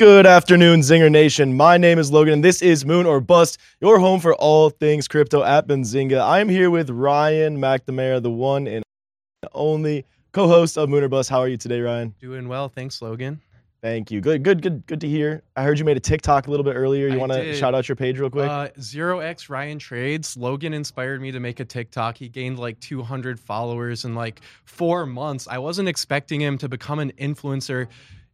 Good afternoon, Zinger Nation. My name is Logan, and this is Moon or Bust, your home for all things crypto at Benzinga. I am here with Ryan McNamara, the one and only co-host of Moon or Bust. How are you today, Ryan? Doing well, thanks, Logan. Thank you. Good, good, good, good to hear. I heard you made a TikTok a little bit earlier. You want to shout out your page real quick? Uh, Zero X Ryan Trades. Logan inspired me to make a TikTok. He gained like 200 followers in like four months. I wasn't expecting him to become an influencer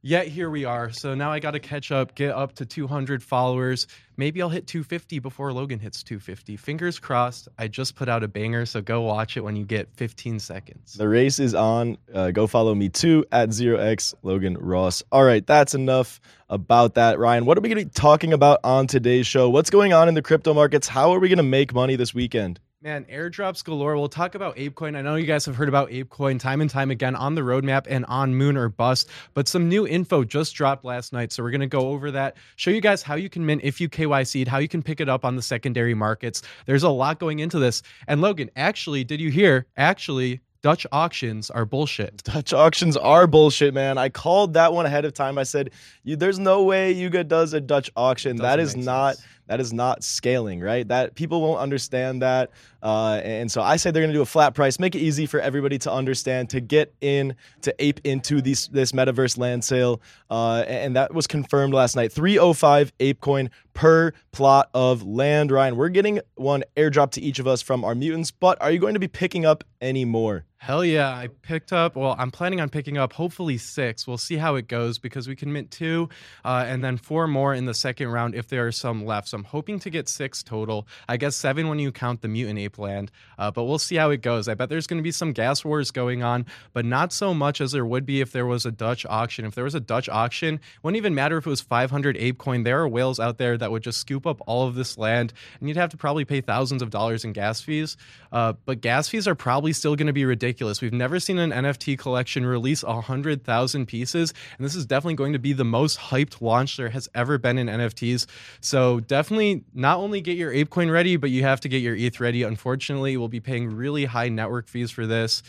Yet here we are. So now I got to catch up, get up to 200 followers. Maybe I'll hit 250 before Logan hits 250. Fingers crossed. I just put out a banger, so go watch it when you get 15 seconds. The race is on. Uh, go follow me too at 0x Logan Ross. All right, that's enough about that. Ryan, what are we going to be talking about on today's show? What's going on in the crypto markets? How are we going to make money this weekend? Man, airdrops galore. We'll talk about ApeCoin. I know you guys have heard about ApeCoin time and time again on the roadmap and on Moon or Bust, but some new info just dropped last night. So we're going to go over that, show you guys how you can mint if you KYC'd, how you can pick it up on the secondary markets. There's a lot going into this. And Logan, actually, did you hear? Actually, Dutch auctions are bullshit. Dutch auctions are bullshit, man. I called that one ahead of time. I said, "There's no way Yuga does a Dutch auction. That is not." Sense that is not scaling, right? That people won't understand that. Uh, and so I say they're going to do a flat price, make it easy for everybody to understand, to get in, to ape into these, this metaverse land sale. Uh, and that was confirmed last night. 305 ApeCoin per plot of land. Ryan, we're getting one airdrop to each of us from our mutants, but are you going to be picking up any more? Hell yeah. I picked up, well, I'm planning on picking up hopefully six. We'll see how it goes because we can mint two uh, and then four more in the second round if there are some left. So I'm hoping to get six total. I guess seven when you count the mutant ape land, uh, but we'll see how it goes. I bet there's going to be some gas wars going on, but not so much as there would be if there was a Dutch auction. If there was a Dutch auction, wouldn't even matter if it was 500 ape coin. There are whales out there that would just scoop up all of this land and you'd have to probably pay thousands of dollars in gas fees. Uh, but gas fees are probably still going to be ridiculous ridiculous. We've never seen an NFT collection release 100,000 pieces, and this is definitely going to be the most hyped launch there has ever been in NFTs. So definitely not only get your ApeCoin ready, but you have to get your ETH ready. Unfortunately, we'll be paying really high network fees for this.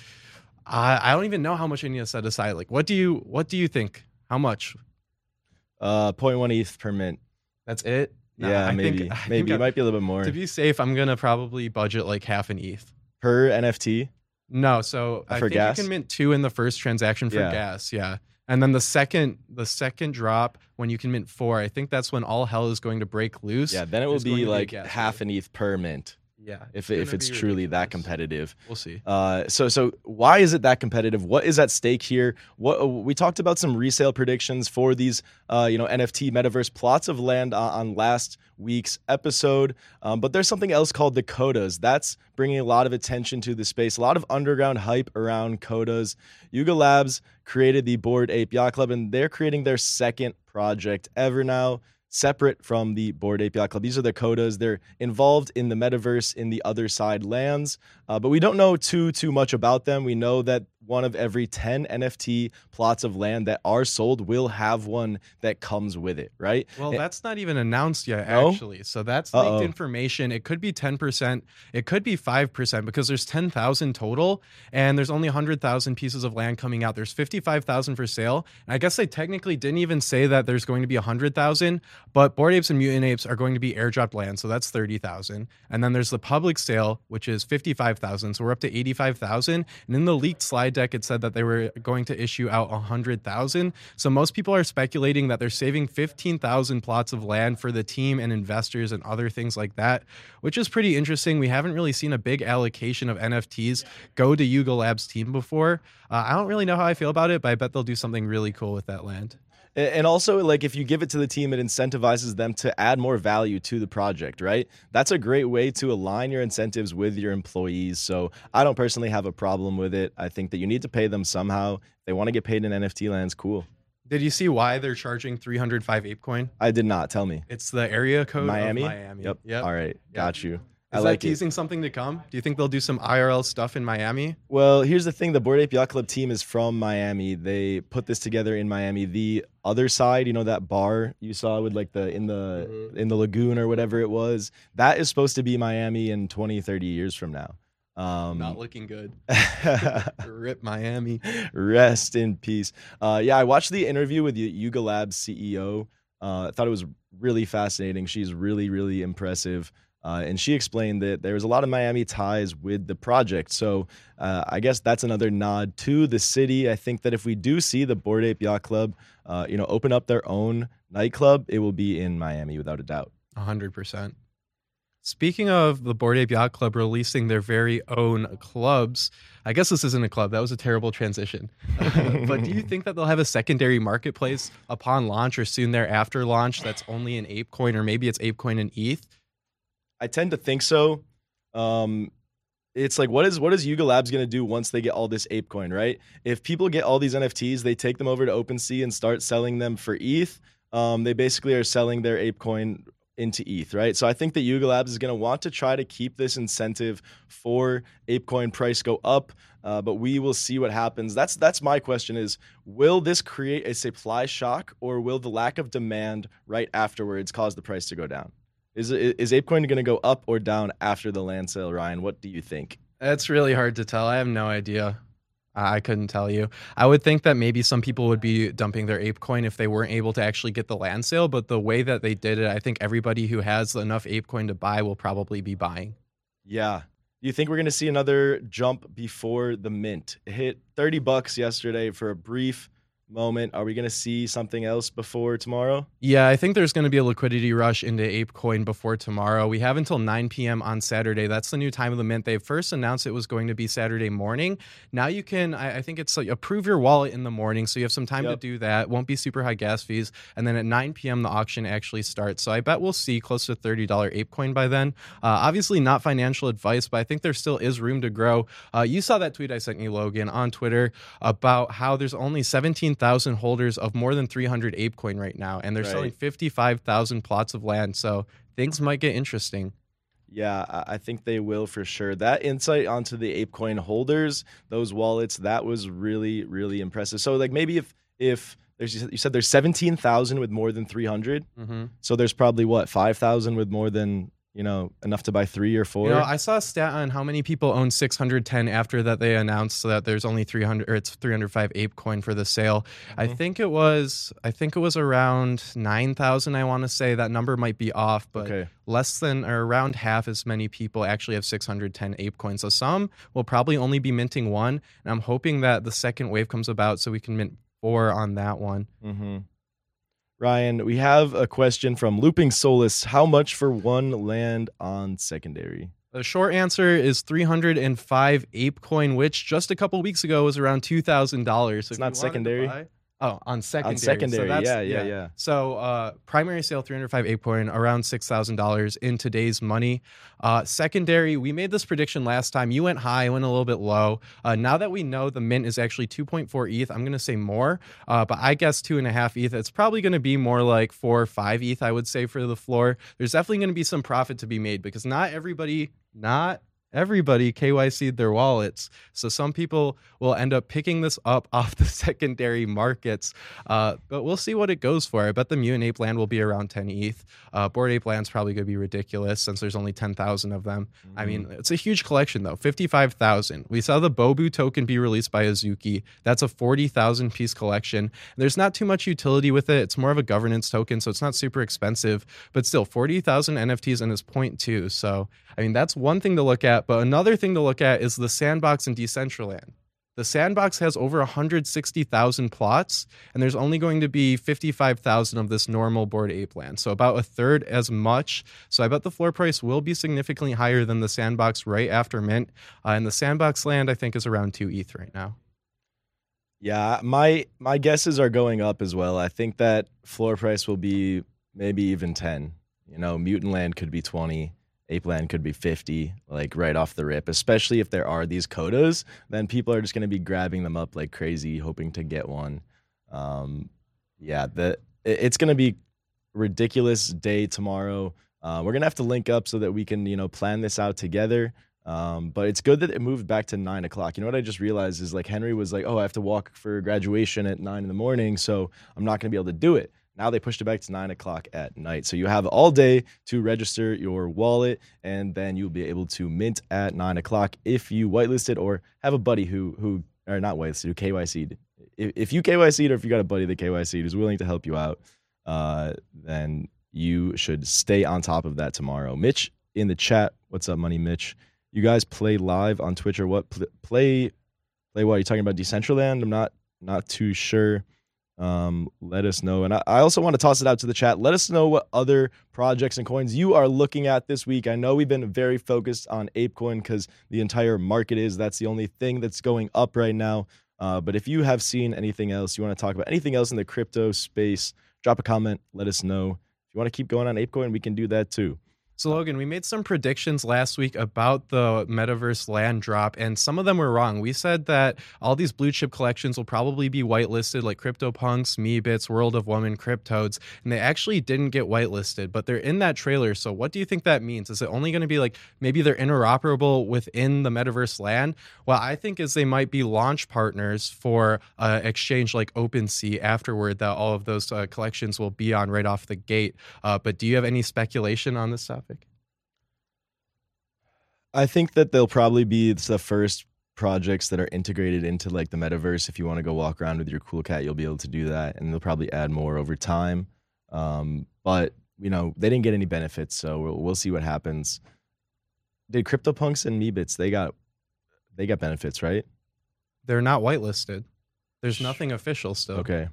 I, I don't even know how much I need to set aside. Like, what do you what do you think? How much? Uh, 0.1 ETH per mint. That's it. yeah, I maybe think, maybe it might be a little bit more. To be safe, I'm gonna probably budget like half an ETH per NFT. No, so uh, I think gas? you can mint two in the first transaction for yeah. gas. Yeah. And then the second the second drop when you can mint four, I think that's when all hell is going to break loose. Yeah, then it will be like half an ETH per mint. Yeah, if if it's truly ridiculous. that competitive, we'll see. Uh, so so why is it that competitive? What is at stake here? What uh, we talked about some resale predictions for these, uh, you know, NFT metaverse plots of land on, on last week's episode, um, but there's something else called the Kodas. That's bringing a lot of attention to the space. A lot of underground hype around Kodas. Yuga Labs created the Bored Ape Yacht Club, and they're creating their second project ever now separate from the Bored Yacht Club. These are the Kodas. They're involved in the metaverse in the Otherside lands, uh, but we don't know too too much about them. We know that one of every 10 NFT plots of land that are sold will have one that comes with it, right? Well, and, that's not even announced yet, no? actually. So that's leaked Uh-oh. information. It could be 10%, it could be 5% because there's 10,000 total and there's only 100,000 pieces of land coming out. There's 55,000 for sale. And I guess they technically didn't even say that there's going to be 100,000, but Bored Apes and Mutant Apes are going to be airdropped land. So that's 30,000. And then there's the public sale, which is 55,000. So we're up to 85,000. And in the leaked slide deck, it said that they were going to issue out 100,000. So most people are speculating that they're saving 15,000 plots of land for the team and investors and other things like that, which is pretty interesting. We haven't really seen a big allocation of NFTs go to Yuga Labs team before. Uh, I don't really know how I feel about it, but I bet they'll do something really cool with that land. And also, like, if you give it to the team, it incentivizes them to add more value to the project, right? That's a great way to align your incentives with your employees. So I don't personally have a problem with it. I think that you need to pay them somehow. If they want to get paid in NFT lands, cool. Did you see why they're charging 305 ApeCoin? I did not. Tell me. It's the area code Miami. of Miami. Yep. Yep. All right. Got you. I Is like that it. teasing something to come? Do you think they'll do some IRL stuff in Miami? Well, here's the thing: the Bored Ape Yacht Club team is from Miami. They put this together in Miami. The Otherside, you know, that bar you saw with like the in the Mhm. in the lagoon or whatever it was, that is supposed to be Miami in 20, 30 years from now. Um, Not looking good. Rip Miami. Rest in peace. Uh, yeah, I watched the interview with Yuga Labs CEO. Uh, I thought it was really fascinating. She's really, really impressive. Uh, and she explained that there was a lot of Miami ties with the project. So uh, I guess that's another nod to the city. I think that if we do see the Bored Ape Yacht Club, uh, you know, open up their own nightclub, it will be in Miami without a doubt. 100%. Speaking of the Bored Ape Yacht Club releasing their very own clubs, I guess this isn't a club. That was a terrible transition. but do you think that they'll have a secondary marketplace upon launch or soon thereafter launch that's only in ApeCoin or maybe it's ApeCoin and ETH? I tend to think so. Um, it's like what is what is Yuga Labs going to do once they get all this ApeCoin, right? If people get all these NFTs, they take them over to OpenSea and start selling them for ETH. Um, they basically are selling their ApeCoin into ETH, right? So I think that Yuga Labs is going to want to try to keep this incentive for ApeCoin price go up, uh, but we will see what happens. That's that's my question: is will this create a supply shock, or will the lack of demand right afterwards cause the price to go down? Is is ApeCoin going to go up or down after the land sale, Ryan? What do you think? It's really hard to tell. I have no idea. I couldn't tell you. I would think that maybe some people would be dumping their ApeCoin if they weren't able to actually get the land sale, but the way that they did it, I think everybody who has enough ApeCoin to buy will probably be buying. Yeah. Do you think we're going to see another jump before the mint? It hit 30 bucks yesterday for a brief moment. Are we going to see something else before tomorrow? Yeah, I think there's going to be a liquidity rush into ApeCoin before tomorrow. We have until 9 p.m. on Saturday. That's the new time of the mint. They first announced it was going to be Saturday morning. Now you can, I, I think it's like approve your wallet in the morning. So you have some time to do that. Won't be super high gas fees. And then at 9 p.m., the auction actually starts. So I bet we'll see close to $30 ApeCoin by then. Uh, obviously, not financial advice, but I think there still is room to grow. Uh, you saw that tweet I sent you, Logan, on Twitter about how there's only 17,000 holders of more than 300 ApeCoin right now, and they're Right. selling 55,000 plots of land. So things might get interesting. Yeah, I think they will for sure. That insight onto the ApeCoin holders, those wallets, that was really, really impressive. So, like, maybe if if there's you said there's seventeen thousand with more than three hundred, Mm-hmm. so there's probably what five thousand with more than you know enough to buy three or four. You know, I saw a stat on how many people own 610 after that they announced that there's only 300 or it's 305 ApeCoin for the sale. I Mhm. think it was I think it was around 9,000 I want to say that number might be off, but okay. less than or around half as many people actually have 610 ApeCoin. So some will probably only be minting one, and I'm hoping that the second wave comes about so we can mint four on that one. Mm-hmm. Ryan, we have a question from Looping Solus. How much for one land on secondary? The short answer is 305 ApeCoin, which just a couple weeks ago was around $2,000. So if not you wanted to secondary? buy- oh, on secondary. On So secondary, that's- yeah, yeah, yeah. So uh, primary sale 305 ApeCoin around $6,000 in today's money. Uh, secondary, we made this prediction last time. You went high, I went a little bit low. Uh, now that we know the mint is actually 2.4 ETH, I'm going to say more, uh, but I guess two and a half ETH. It's probably going to be more like four or five ETH, I would say, for the floor. There's definitely going to be some profit to be made because not everybody, not everybody KYC'd their wallets. So some people will end up picking this up off the secondary markets. Uh, but we'll see what it goes for. I bet the Mutant Ape land will be around 10 ETH. Uh, Bored Ape land's probably going to be ridiculous since there's only 10,000 of them. I mean, it's a huge collection though 55,000. We saw the Bobu token be released by Azuki. That's a 40,000 piece collection. There's not too much utility with it. It's more of a governance token, so it's not super expensive, but still 40,000 NFTs and it's 0.2. So, I mean, that's one thing to look at. But another thing to look at is the sandbox in Decentraland. The sandbox has over 160,000 plots, and there's only going to be 55,000 of this normal bored ape land. So about a third as much. So I bet the floor price will be significantly higher than the sandbox right after mint. Uh, and the sandbox land, I think, is around 2 ETH right now. Yeah, my my guesses are going up as well. I think that floor price will be maybe even 10. You know, Mutant Land could be 20, Ape Land could be 50, like right off the rip, especially if there are these Kodas, then people are just going to be grabbing them up like crazy hoping to get one. Um Yeah, the it's gonna be ridiculous day tomorrow. Uh, we're gonna have to link up so that we can you know plan this out together. Um, but it's good that it moved back to nine o'clock. You know what I just realized is like Henry was like, oh, I have to walk for graduation at nine in the morning, so I'm not gonna be able to do it. Now they pushed it back to nine o'clock at night. So you have all day to register your wallet, and then you'll be able to mint at nine o'clock if you whitelisted or have a buddy who who or not whitelisted, who KYC'd. If, if you KYC'd or if you got a buddy that KYC'd who's willing to help you out, uh, then you should stay on top of that tomorrow. Mitch in the chat, what's up, Money Mitch? You guys play live on Twitch or what? Play play what? Are you talking about Decentraland? I'm not not too sure um, let us know. And I, I, also want to toss it out to the chat. Let us know what other projects and coins you are looking at this week. I know we've been very focused on ApeCoin because the entire market is. That's the only thing that's going up right now. Uh, but if you have seen anything else, you want to talk about anything else in the crypto space, drop a comment. Let us know. If you want to keep going on ApeCoin, we can do that too. So, Logan, we made some predictions last week about the metaverse land drop, and some of them were wrong. We said that all these blue chip collections will probably be whitelisted, like CryptoPunks, Meebits, World of Woman, CrypToadz, and they actually didn't get whitelisted, but they're in that trailer. So, what do you think that means? Is it only going to be like maybe they're interoperable within the metaverse land? Well, I think is they might be launch partners for uh, exchange like OpenSea afterward that all of those uh, collections will be on right off the gate. Uh, but do you have any speculation on this stuff? I think that they'll probably be the first projects that are integrated into like the metaverse. If you want to go walk around with your cool cat, you'll be able to do that, and they'll probably add more over time. Um, but you know, they didn't get any benefits, so we'll, we'll see what happens. Did CryptoPunks and Meebits they got they got benefits, right? They're not whitelisted. There's nothing official still. Okay,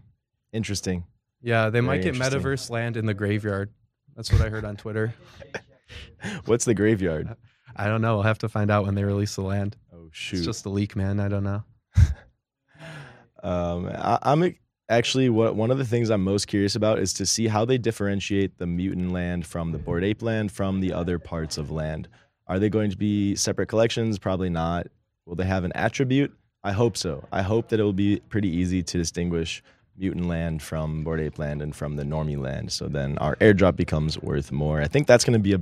interesting. Yeah, they Very might get metaverse land in the graveyard. That's what I heard on Twitter. What's the graveyard? I don't know. We'll have to find out when they release the land. Oh shoot! It's just a leak, man. I don't know. um, I, I'm actually what one of the things I'm most curious about is to see how they differentiate the mutant land from the bored ape land from the other parts of land. Are they going to be separate collections? Probably not. Will they have an attribute? I hope so. I hope that it will be pretty easy to distinguish mutant land from bored ape land and from the normie land. So then our airdrop becomes worth more. I think that's going to be a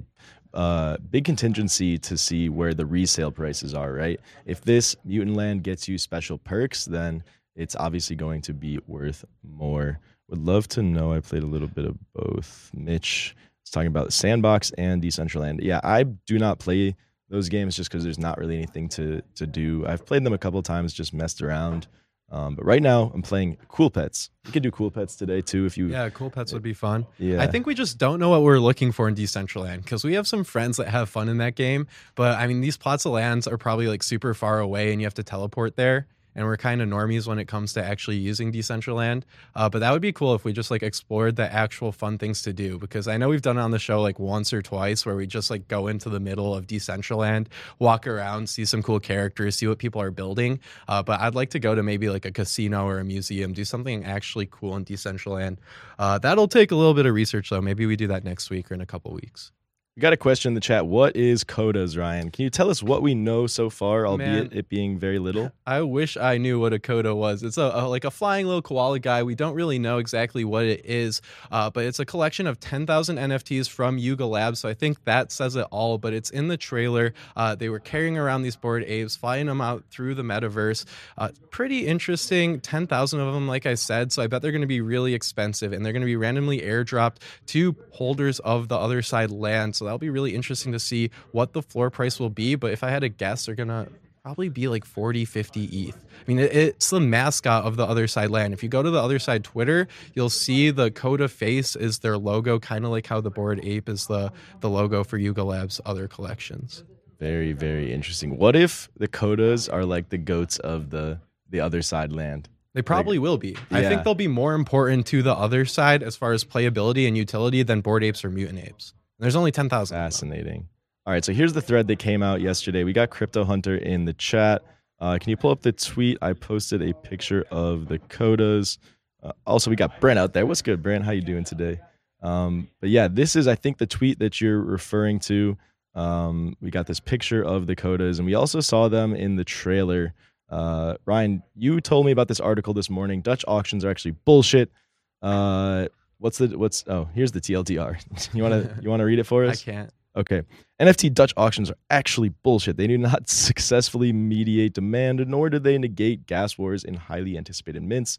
uh, big contingency to see where the resale prices are, right? If this mutant land gets you special perks, then it's obviously going to be worth more. Would love to know. I played a little bit of both. Mitch is talking about Sandbox and Decentraland. Yeah, I do not play those games just because there's not really anything to to do. I've played them a couple times, just messed around. Um, but right now, I'm playing Cool Pets. We could do Cool Pets today too if you. Yeah, Cool Pets would be fun. Yeah. I think we just don't know what we're looking for in Decentraland because we have some friends that have fun in that game. But I mean, these plots of lands are probably like super far away and you have to teleport there and we're kind of normies when it comes to actually using Decentraland. Uh, but that would be cool if we just like explored the actual fun things to do because I know we've done it on the show like once or twice where we just like go into the middle of Decentraland, walk around, see some cool characters, see what people are building. Uh, but I'd like to go to maybe like a casino or a museum, do something actually cool in Decentraland. Uh, that'll take a little bit of research though. Maybe we do that next week or in a couple weeks. We got a question in the chat. What is Kodas, Ryan? Can you tell us what we know so far, albeit Man, it being very little? I wish I knew what a Koda was. It's a, a like a flying little koala guy. We don't really know exactly what it is, uh, but it's a collection of 10,000 NFTs from Yuga Labs. So I think that says it all. But it's in the trailer. Uh, they were carrying around these bored apes, flying them out through the metaverse. Uh, pretty interesting. 10,000 of them, like I said. So I bet they're going to be really expensive, and they're going to be randomly airdropped to holders of the Otherside land. So that'll be really interesting to see what the floor price will be. But if I had to guess, they're gonna probably be like 40 50 eth i mean it's the mascot of the Otherside land if you go to the Otherside twitter you'll see the Koda face is their logo kind of like how the bored ape is the the logo for yuga labs other collections very very interesting what if the Kodas are like the goats of the the Otherside land they probably like, will be. Yeah. I think they'll be more important to the Otherside as far as playability and utility than bored apes or mutant apes. There's only 10,000. Fascinating. All right, so here's the thread that came out yesterday. We got Crypto Hunter in the chat. Uh, can you pull up the tweet? I posted a picture of the Kodas. Uh, also, we got Brent out there. What's good, Brent? How you doing today? Um, but yeah, this is I think the tweet that you're referring to. Um, we got this picture of the Kodas, and we also saw them in the trailer. Uh, Ryan, you told me about this article this morning. Dutch auctions are actually bullshit. Uh, what's the what's oh here's the TLDR. you wanna you wanna read it for us? I can't. Okay. NFT Dutch auctions are actually bullshit. They do not successfully mediate demand, nor do they negate gas wars in highly anticipated mints.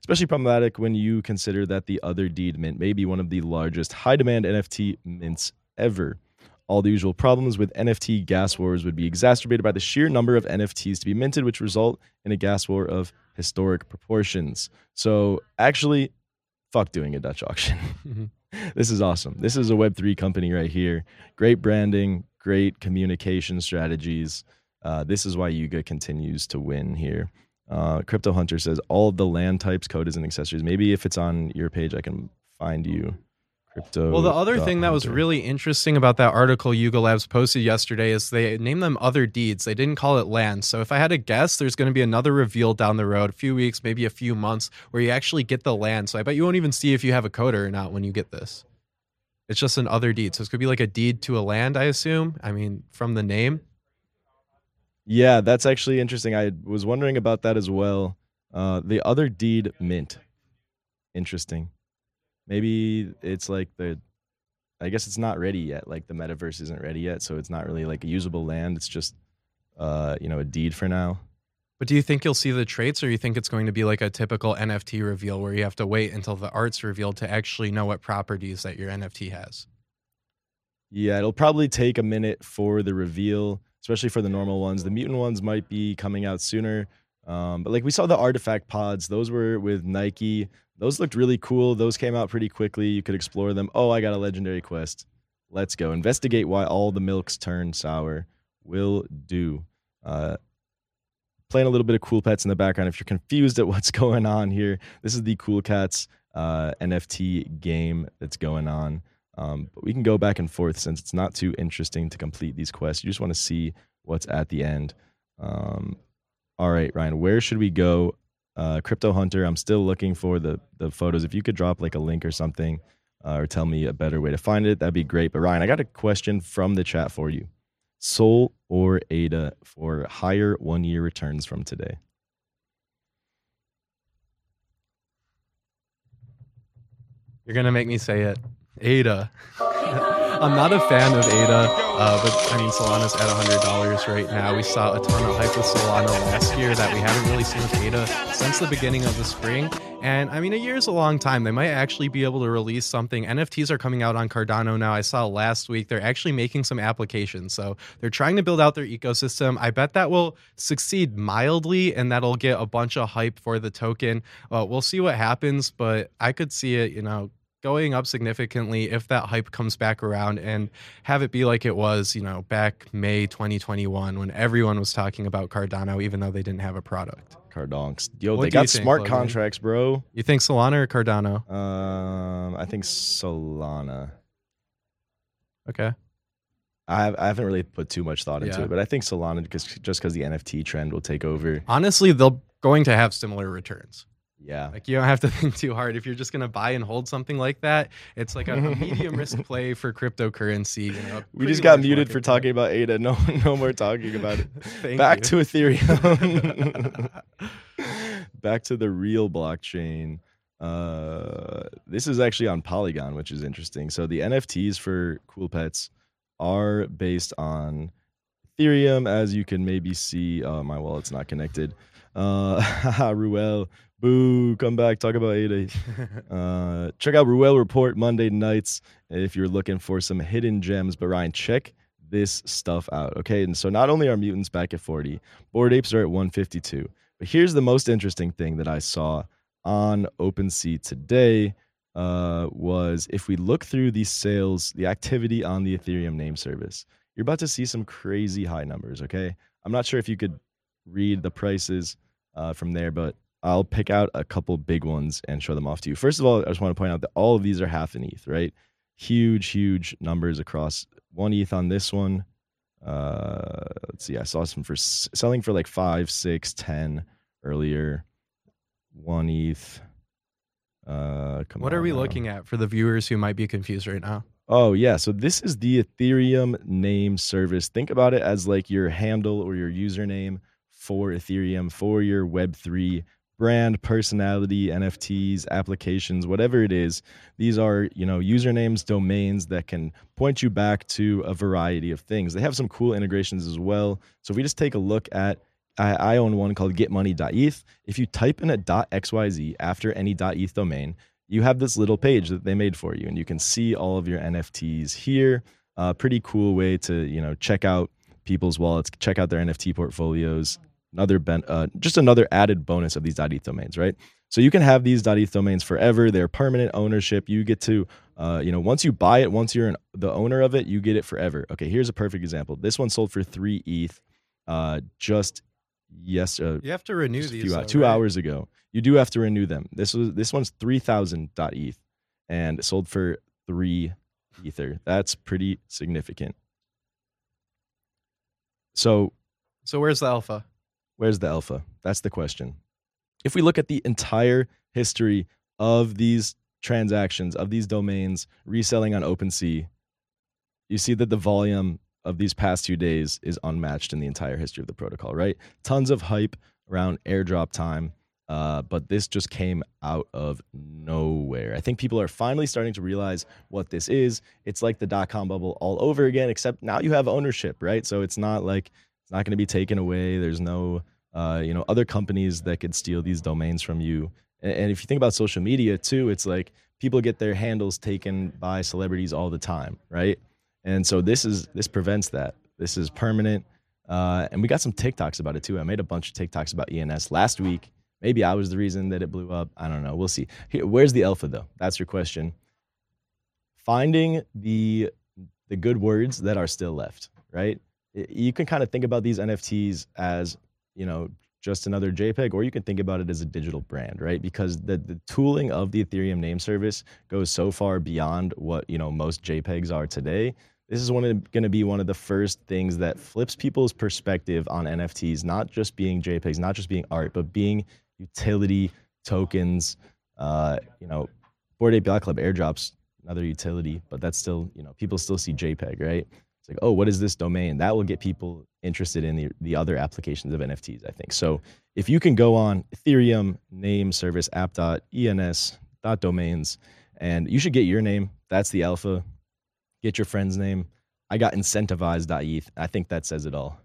Especially problematic when you consider that the Otherdeed mint may be one of the largest high demand NFT mints ever. All the usual problems with NFT gas wars would be exacerbated by the sheer number of NFTs to be minted, which result in a gas war of historic proportions. So, actually, fuck doing a Dutch auction. Mhm. this is awesome. This is a Web3 company right here. Great branding, great communication strategies. Uh, this is why Yuga continues to win here. Uh, Crypto Hunter says all of the land types, Kodas, and accessories. Maybe if it's on your page, I can find you. Crypto. Well, the other thing that was really interesting about that article Yuga Labs posted yesterday is they named them Otherdeeds. They didn't call it land. So if I had to guess, there's going to be another reveal down the road, a few weeks, maybe a few months, where you actually get the land. So I bet you won't even see if you have a Koda or not when you get this. It's just an Otherdeed. So it's going to be like a deed to a land, I assume. I mean, from the name. Yeah, that's actually interesting. I was wondering about that as well. Uh, the Otherdeed mint. Interesting. Maybe it's like the I guess it's not ready yet. Like the metaverse isn't ready yet, so it's not really like a usable land. It's just uh, you know, a deed for now. But do you think you'll see the traits or you think it's going to be like a typical NFT reveal where you have to wait until the art's revealed to actually know what properties that your NFT has? Yeah, it'll probably take a minute for the reveal, especially for the normal ones. The mutant ones might be coming out sooner. Um, but like we saw the artifact pods, those were with Nike. Those looked really cool. Those came out pretty quickly. You could explore them. Oh, I got a legendary quest. Let's go. Investigate why all the milks turn sour. Will do. Uh, playing a little bit of Cool Pets in the background. If you're confused at what's going on here, this is the Cool Cats uh, NFT game that's going on. Um, but we can go back and forth since it's not too interesting to complete these quests. You just want to see what's at the end. Um, all right, Ryan, where should we go? Uh, Crypto Hunter, I'm still looking for the the photos. If you could drop like a link or something, uh, or tell me a better way to find it, that'd be great. But Ryan, I got a question from the chat for you. Sol or ADA for higher one year returns from today? You're gonna make me say it. Ada. I'm not a fan of Ada, uh, but I mean Solana's at hundred dollars right now. We saw a ton of hype with Solana last year that we haven't really seen with Ada since the beginning of the spring. And I mean, a year is a long time. They might actually be able to release something. NFTs are coming out on Cardano now. I saw last week they're actually making some applications. So they're trying to build out their ecosystem. I bet that will succeed mildly and that'll get a bunch of hype for the token. Uh, we'll see what happens, but I could see it, you know, going up significantly if that hype comes back around and have it be like it was, you know, back May 2021 when everyone was talking about Cardano, even though they didn't have a product. Cardonks. Yo, What they got think, smart Logan? contracts, bro. You think Solana or Cardano? Um, I think Solana. Okay. I have I haven't really put too much thought into Yeah. it, but I think Solana because just because the NFT trend will take over. Honestly, they're going to have similar returns. Yeah, Like you don't have to think too hard. If you're just gonna buy and hold something like that, it's like a, a medium risk play for cryptocurrency. You know, we just got muted for talking about ADA. No, no more talking about it. Back you. to Ethereum. Back to the real blockchain. Uh, this is actually on Polygon, which is interesting. So the NFTs for Cool Pets are based on Ethereum, as you can maybe see. Oh, my wallet's not connected. Uh, Ruel, boo, come back, talk about ADA. Uh, check out Ruel Report Monday nights if you're looking for some hidden gems. But Ryan, check this stuff out. Okay. And so not only are mutants back at 40, bored apes are at 152. But here's the most interesting thing that I saw on OpenSea today uh, was if we look through the sales, the activity on the Ethereum name service, you're about to see some crazy high numbers. Okay. I'm not sure if you could read the prices uh, from there, but I'll pick out a couple big ones and show them off to you. First of all, I just want to point out that all of these are half an ETH, right? Huge, huge numbers across one ETH on this one. Uh, let's see, I saw some for selling for like five, six, ten earlier. One ETH. Uh, come what are we now. looking at for the viewers who might be confused right now? Oh, yeah. So this is the Ethereum name service. Think about it as like your handle or your username for Ethereum, for your Web3 brand personality nfts applications whatever it is these are you know usernames domains that can point you back to a variety of things. They have some cool integrations as well. So if we just take a look at i, I own one called getmoney.eth if you type in a. xyz after any. eth domain you have this little page that they made for you and you can see all of your nfts here. Uh, pretty cool way to you know check out people's wallets check out their nft portfolios another ben, uh, just another added bonus of these .eth domains, right? So you can have these .eth domains forever. They're permanent ownership. You get to, uh, you know, once you buy it, once you're an, the owner of it, you get it forever. Okay, here's a perfect example. This one sold for three ETH, uh, just yes. Uh, you have to renew these few, though, two right? hours ago. You do have to renew them. This was this one's three thousand .eth, and sold for three ether. That's pretty significant. So, so where's the alpha? Where's the alpha? That's the question. If we look at the entire history of these transactions, of these domains reselling on OpenSea, you see that the volume of these past two days is unmatched in the entire history of the protocol, right? Tons of hype around airdrop time, uh, but this just came out of nowhere. I think people are finally starting to realize what this is. It's like the dot com bubble all over again, except now you have ownership, right? So it's not like it's not going to be taken away. There's no, uh, you know, other companies that could steal these domains from you. And, and if you think about social media too, it's like people get their handles taken by celebrities all the time, right? And so this is this prevents that. This is permanent. Uh, and we got some TikToks about it too. I made a bunch of TikToks about ENS last week. Maybe I was the reason that it blew up. I don't know. We'll see. Here, where's the alpha though? That's your question. Finding the the good words that are still left, right? You can kind of think about these NFTs as, you know, just another JPEG, or you can think about it as a digital brand, right? Because the, the tooling of the Ethereum name service goes so far beyond what, you know, most JPEGs are today. This is going to be one of the first things that flips people's perspective on NFTs, not just being JPEGs, not just being art, but being utility tokens. Uh, you know, Bored Ape Yacht Club airdrops another utility, but that's still, you know, people still see JPEG, right? It's like, oh, what is this domain? That will get people interested in the, the other applications of NFTs, I think. So if you can go on Ethereum name service app.ens domains, and you should get your name. That's the alpha. Get your friend's name. I got incentivized.eth. I think that says it all.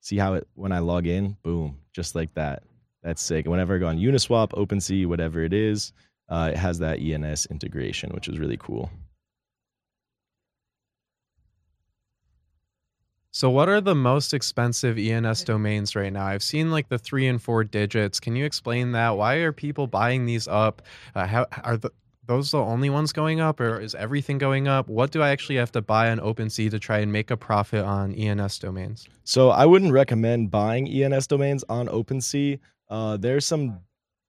See how it when I log in, boom, just like that. That's sick. Whenever I go on Uniswap, OpenSea, whatever it is, uh, it has that ENS integration, which is really cool. So, what are the most expensive ENS domains right now? I've seen like the three and four digits. Can you explain that? Why are people buying these up? Uh, how are the, those the only ones going up, or is everything going up? What do I actually have to buy on OpenSea to try and make a profit on ENS domains? So, I wouldn't recommend buying ENS domains on OpenSea. Uh, there's some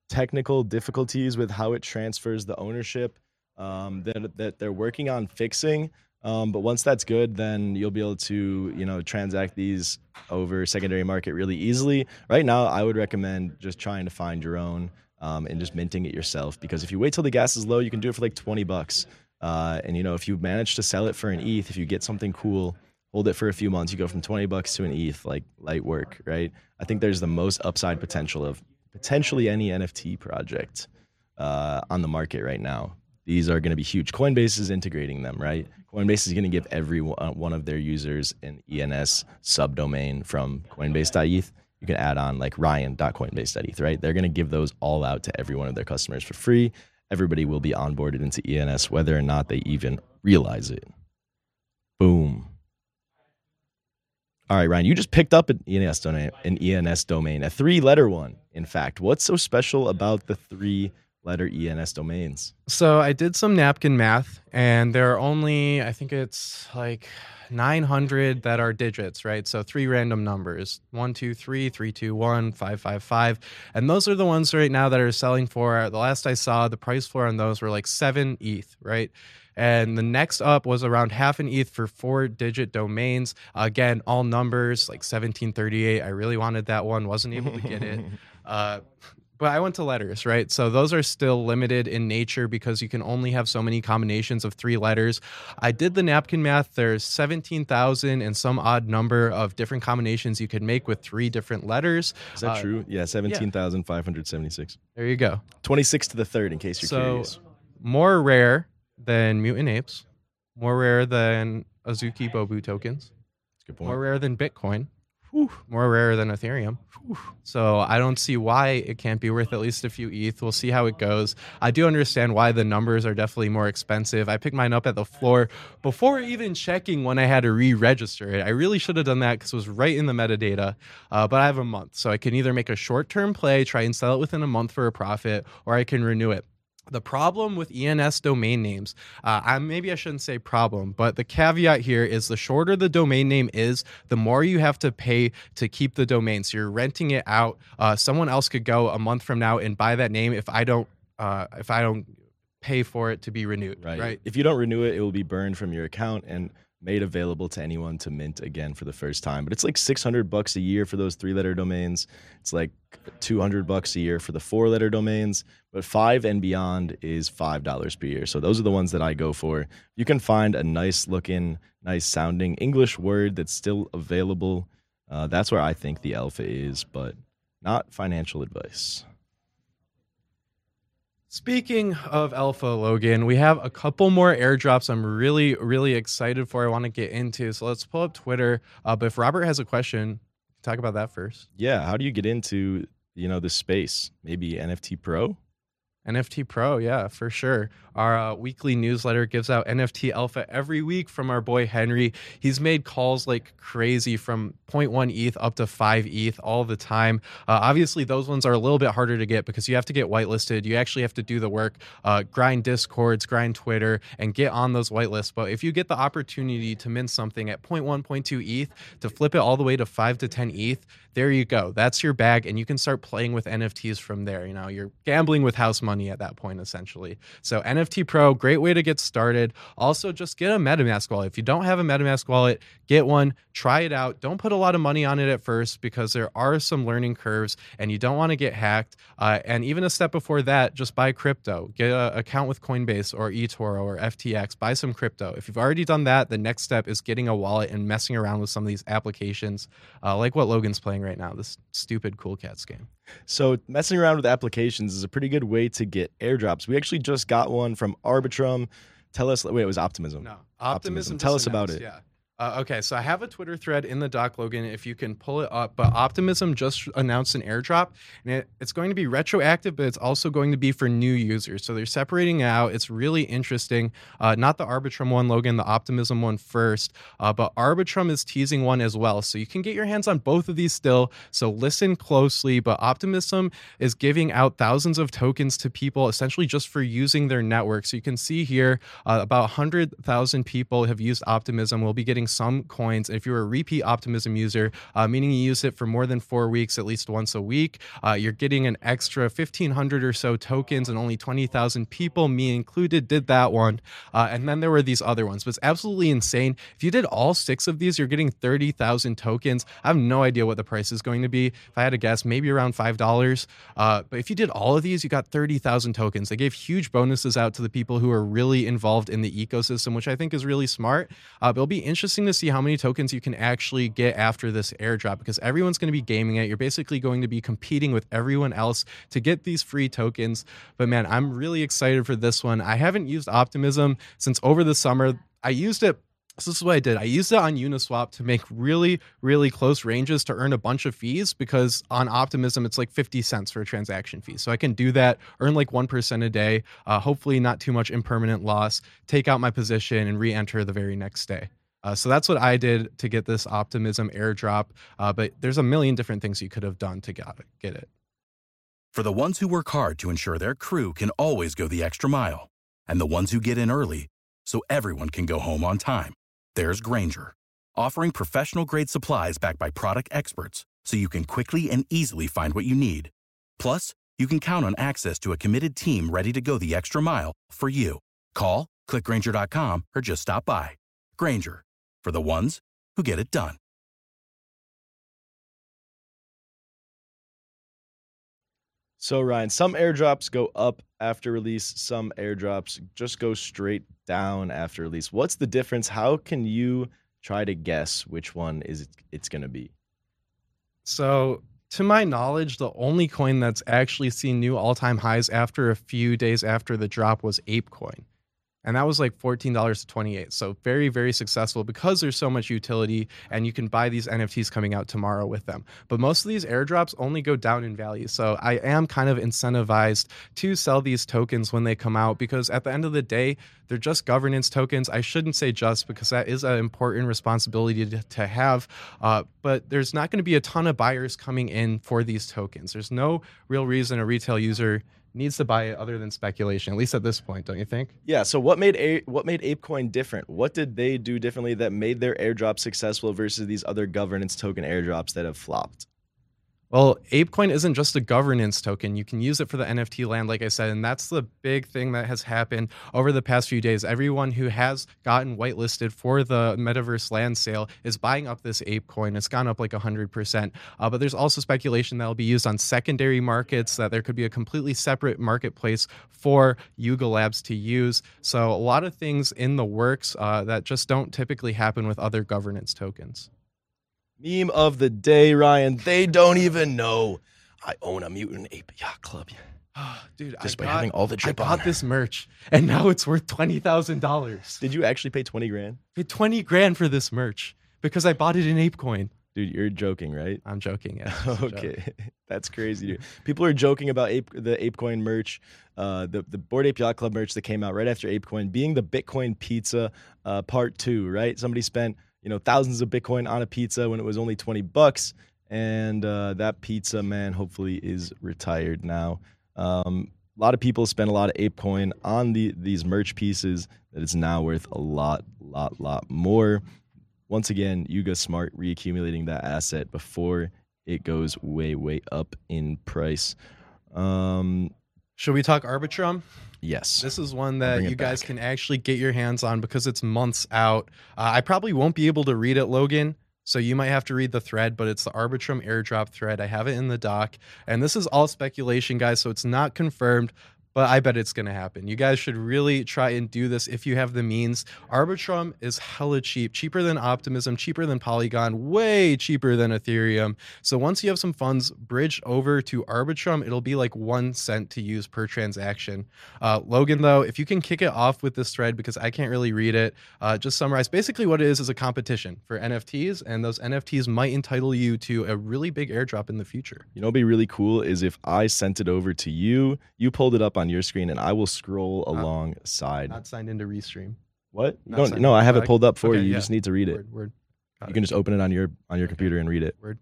technical difficulties with how it transfers the ownership um, that, that they're working on fixing. Um, but once that's good, then you'll be able to, you know, transact these over secondary market really easily. Right now, I would recommend just trying to find your own um, and just minting it yourself because if you wait till the gas is low, you can do it for like 20 bucks. Uh, and you know, if you manage to sell it for an ETH, if you get something cool, hold it for a few months, you go from 20 bucks to an ETH, like light work, right? I think there's the most upside potential of potentially any NFT project uh, on the market right now. These are going to be huge. Coinbase is integrating them, right? Coinbase is going to give every uh, one of their users an ENS subdomain from Coinbase.eth. You can add on like Ryan.coinbase.eth, right? They're going to give those all out to every one of their customers for free. Everybody will be onboarded into ENS, whether or not they even realize it. Boom. All right, Ryan, you just picked up an ENS domain, an ENS domain, a three-letter one. In fact, what's so special about the three? Letter ENS domains? So I did some napkin math, and there are only, I think it's like 900 that are digits, right? So three random numbers one, two, three, three, two, one, five, five, five. And those are the ones right now that are selling for, the last I saw, the price floor on those were like seven ETH, right? And the next up was around half an ETH for four digit domains. Again, all numbers like 1738. I really wanted that one, wasn't able to get it. Uh, but I went to letters, right? So those are still limited in nature because you can only have so many combinations of three letters. I did the napkin math. There's 17,000 and some odd number of different combinations you could make with three different letters. Is that Uh, true? Yeah, 17,576. There you go. 26 to the third, in case you're So- curious. More rare than mutant apes, more rare than Azuki Bobu tokens, That's a good point. more rare than Bitcoin, more rare than Ethereum. So I don't see why it can't be worth at least a few ETH. We'll see how it goes. I do understand why the numbers are definitely more expensive. I picked mine up at the floor before even checking when I had to re-register it. I really should have done that because it was right in the metadata. Uh, but I have a month, so I can either make a short-term play, try and sell it within a month for a profit, or I can renew it. The problem with ENS domain names, uh, I, maybe I shouldn't say problem, but the caveat here is the shorter the domain name is, the more you have to pay to keep the domain. So you're renting it out. Uh, someone else could go a month from now and buy that name if I don't uh, if I don't pay for it to be renewed. Right. Right. If you don't renew it, it will be burned from your account and made available to anyone to mint again for the first time. But it's like 600 bucks a year for those three-letter domains. It's like 200 bucks a year for the four-letter domains, but 5 and beyond is $5 per year. So those are the ones that I go for. You can find a nice looking, nice sounding English word that's still available. Uh, that's where I think the alpha is, but not financial advice. Speaking of Alpha Logan, we have a couple more airdrops I'm really, really excited for. I want to get into. So let's pull up Twitter. Uh, but if Robert has a question, talk about that first. Yeah, how do you get into, you know, this space? Maybe NFT Pro? NFT Pro, yeah, for sure. Our uh, weekly newsletter gives out NFT Alpha every week from our boy Henry. He's made calls like crazy from 0.1 ETH up to 5 ETH all the time. Uh, obviously, those ones are a little bit harder to get because you have to get whitelisted. You actually have to do the work, uh, grind Discords, grind Twitter, and get on those whitelists. But if you get the opportunity to mint something at 0.1, 0.2 ETH to flip it all the way to 5 to 10 ETH, there you go. That's your bag, and you can start playing with NFTs from there. You know, you're gambling with house money at that point, essentially. So NFT Pro, great way to get started. Also, just get a MetaMask wallet. If you don't have a MetaMask wallet, get one. Try it out. Don't put a lot of money on it at first because there are some learning curves, and you don't want to get hacked. Uh, and even a step before that, just buy crypto. Get an account with Coinbase or eToro or FTX. Buy some crypto. If you've already done that, the next step is getting a wallet and messing around with some of these applications, uh, like what Logan's playing right now. This stupid Cool Cats game. So messing around with applications is a pretty good way to get airdrops. We actually just got one from Arbitrum. Tell us. Wait, it was Optimism. No, Optimism. optimism. Tell us about it. Yeah. Uh, okay, so I have a Twitter thread in the doc, Logan, if you can pull it up. But Optimism just announced an airdrop, and it, it's going to be retroactive, but it's also going to be for new users. So they're separating out. It's really interesting. Uh, not the Arbitrum one, Logan, the Optimism one first, uh, but Arbitrum is teasing one as well. So you can get your hands on both of these still. So listen closely. But Optimism is giving out thousands of tokens to people essentially just for using their network. So you can see here uh, about 100,000 people have used Optimism. We'll be getting some coins. If you're a repeat Optimism user, uh, meaning you use it for more than four weeks, at least once a week, uh, you're getting an extra 1,500 or so tokens, and only 20,000 people, me included, did that one. Uh, and then there were these other ones, but it's absolutely insane. If you did all six of these, you're getting 30,000 tokens. I have no idea what the price is going to be. If I had to guess, maybe around $5. Uh, but if you did all of these, you got 30,000 tokens. They gave huge bonuses out to the people who are really involved in the ecosystem, which I think is really smart. Uh, but it'll be interesting to see how many tokens you can actually get after this airdrop because everyone's going to be gaming it. You're basically going to be competing with everyone else to get these free tokens. But man, I'm really excited for this one. I haven't used Optimism since over the summer. I used it so this is what I did. I used it on Uniswap to make really, really close ranges to earn a bunch of fees because on Optimism it's like 50 cents for a transaction fee. So I can do that, earn like 1% a day, uh, hopefully not too much impermanent loss, take out my position and re-enter the very next day. Uh, so that's what I did to get this Optimism airdrop. Uh, but there's a million different things you could have done to get. Get it. For the ones who work hard to ensure their crew can always go the extra mile, and the ones who get in early so everyone can go home on time, there's Grainger, offering professional grade supplies backed by product experts so you can quickly and easily find what you need. Plus, you can count on access to a committed team ready to go the extra mile for you. Call, clickgrainger.com, or just stop by. Grainger, for the ones who get it done. So Ryan, some airdrops go up after release, some airdrops just go straight down after release. What's the difference? How can you try to guess which one is it's going to be? So, to my knowledge, the only coin that's actually seen new all-time highs after a few days after the drop was ApeCoin and that was like $14 to 28 so very very successful because there's so much utility and you can buy these nfts coming out tomorrow with them. But most of these airdrops only go down in value. So i am kind of incentivized to sell these tokens when they come out because at the end of the day they're just governance tokens. I shouldn't say just because that is an important responsibility to, have uh, but there's not going to be a ton of buyers coming in for these tokens. There's no real reason a retail user needs to buy it other than speculation, at least at this point, don't you think? Yeah. So what made A- what made ApeCoin different? What did they do differently that made their airdrop successful versus these other governance token airdrops that have flopped? Well, ApeCoin isn't just a governance token. You can use it for the NFT land, like I said. And that's the big thing that has happened over the past few days. Everyone who has gotten whitelisted for the metaverse land sale is buying up this ApeCoin. It's gone up like 100%. Uh, but there's also speculation that will be used on secondary markets, that there could be a completely separate marketplace for Yuga Labs to use. So, a lot of things in the works uh, that just don't typically happen with other governance tokens. Meme of the day, Ryan. They don't even know I own a mutant ape yacht club. Dude, just I by got, having all the drip I on. got this merch, and now it's worth twenty thousand dollars. Did you actually pay twenty grand? Paid twenty grand for this merch because I bought it in ApeCoin. Dude, you're joking, right? I'm joking. Yeah. okay, that's crazy, dude. People are joking about Ape, the ApeCoin merch, uh, the the Bored Ape Yacht Club merch that came out right after ApeCoin, being the Bitcoin pizza uh, part two, right? Somebody spent you know thousands of Bitcoin on a pizza when it was only twenty bucks, and uh, that pizza man hopefully is retired now. Um, a lot of people spend a lot of ApeCoin on the these merch pieces that it's now worth a lot, lot, lot more once again, Yuga smart reaccumulating that asset before it goes way, way up in price. Um, Should we talk Arbitrum? Yes. This is one that you guys back. can actually get your hands on because it's months out. Uh, I probably won't be able to read it, Logan. So you might have to read the thread, but it's the Arbitrum airdrop thread. I have it in the doc. And this is all speculation, guys. So it's not confirmed, but I bet it's going to happen. You guys should really try and do this if you have the means. Arbitrum is hella cheap, cheaper than Optimism, cheaper than Polygon, way cheaper than Ethereum. So once you have some funds bridged over to Arbitrum, it'll be like one cent to use per transaction. Uh, Logan, though, if you can kick it off with this thread because I can't really read it, uh, just summarize. Basically, what it is is a competition for NFTs, and those NFTs might entitle you to a really big airdrop in the future. You know, be really cool is if I sent it over to you, you pulled it up on on your screen, and I will scroll not, alongside. Not signed into Restream. What? Don't, no, I have it pulled up for okay, you. You yeah. just need to read it. Word, word. you can just open it on your on your computer and read it. Word.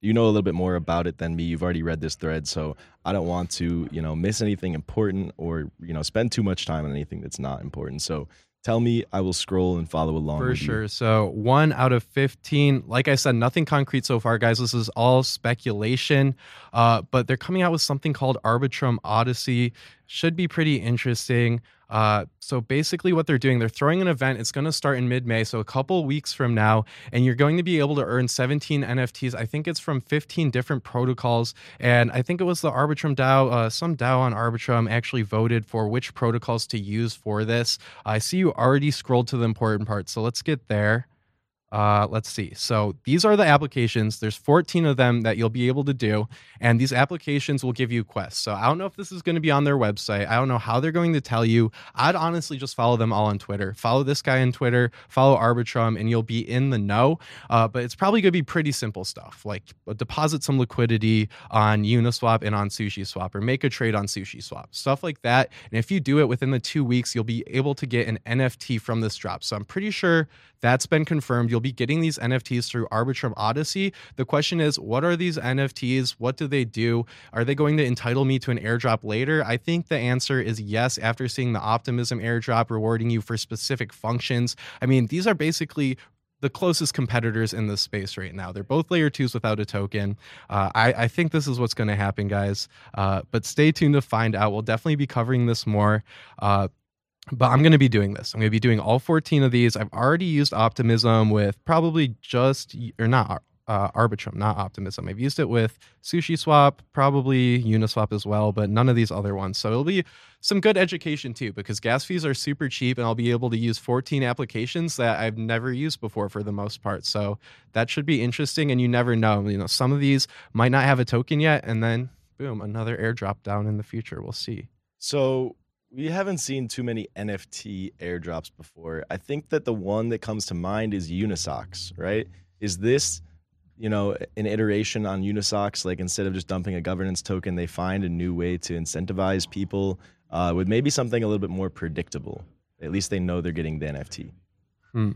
You know a little bit more about it than me. You've already read this thread, so I don't want to, you know, miss anything important or you know spend too much time on anything that's not important. So tell me i will scroll and follow along for sure. So one out of 15 like i said nothing concrete so far guys. This is all speculation uh, but they're coming out with something called arbitrum odyssey should be pretty interesting uh, so basically, what they're doing, they're throwing an event. It's going to start in mid May, so a couple weeks from now, and you're going to be able to earn 17 NFTs. I think it's from 15 different protocols, and I think it was the Arbitrum DAO. Uh, some DAO on Arbitrum actually voted for which protocols to use for this. I see you already scrolled to the important part, so let's get there. Uh, let's see. So these are the applications. There's 14 of them that you'll be able to do, and these applications will give you quests. So I don't know if this is going to be on their website. I don't know how they're going to tell you. I'd honestly just follow them all on Twitter. Follow this guy on Twitter. Follow Arbitrum, and you'll be in the know. Uh, but it's probably going to be pretty simple stuff, like deposit some liquidity on Uniswap and on SushiSwap, or make a trade on SushiSwap, stuff like that. And if you do it within the two weeks, you'll be able to get an NFT from this drop. So I'm pretty sure that's been confirmed. You'll be getting these NFTs through Arbitrum Odyssey. The question is, what are these NFTs? What do they do? Are they going to entitle me to an airdrop later? I think the answer is yes, after seeing the Optimism airdrop rewarding you for specific functions. I mean, these are basically the closest competitors in this space right now. They're both layer twos without a token. Uh, I, I, think this is what's going to happen, guys. Uh, but stay tuned to find out. We'll definitely be covering this more. Uh, but I'm going to be doing this. I'm going to be doing all 14 of these. I've already used Optimism with probably just, or not uh, Arbitrum, not Optimism. I've used it with Sushi Swap, probably Uniswap as well, but none of these other ones. So it'll be some good education too, because gas fees are super cheap, and I'll be able to use 14 applications that I've never used before for the most part. So that should be interesting. And you never know, you know, some of these might not have a token yet, and then boom, another airdrop down in the future. We'll see. So we haven't seen too many NFT airdrops before. I think that the one that comes to mind is Unisocks, right? Is this, you know, an iteration on Unisocks? Like instead of just dumping a governance token, they find a new way to incentivize people uh, with maybe something a little bit more predictable. At least they know they're getting the NFT. Hmm.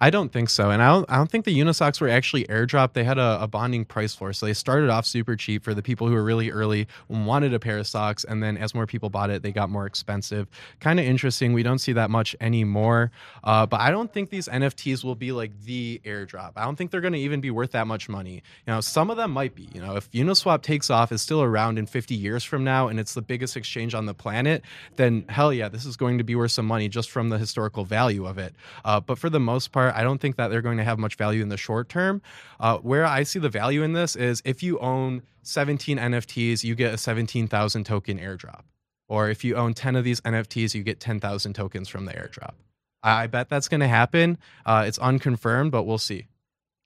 I don't think so, and I don't. I don't think the Unisocks were actually airdropped. They had a, a, bonding price floor, so they started off super cheap for the people who were really early and wanted a pair of socks, and then as more people bought it, they got more expensive. Kind of interesting. We don't see that much anymore, uh, but I don't think these NFTs will be like the airdrop. I don't think they're going to even be worth that much money. You know, some of them might be. You know, if Uniswap takes off, is still around in 50 years from now, and it's the biggest exchange on the planet, then hell yeah, this is going to be worth some money just from the historical value of it. Uh, but for the most part I don't think that they're going to have much value in the short term. Uh, where I see the value in this is if you own 17 NFTs, you get a 17,000 token airdrop. Or if you own 10 of these NFTs, you get 10,000 tokens from the airdrop. I, I bet that's going to happen. Uh, it's unconfirmed, but we'll see.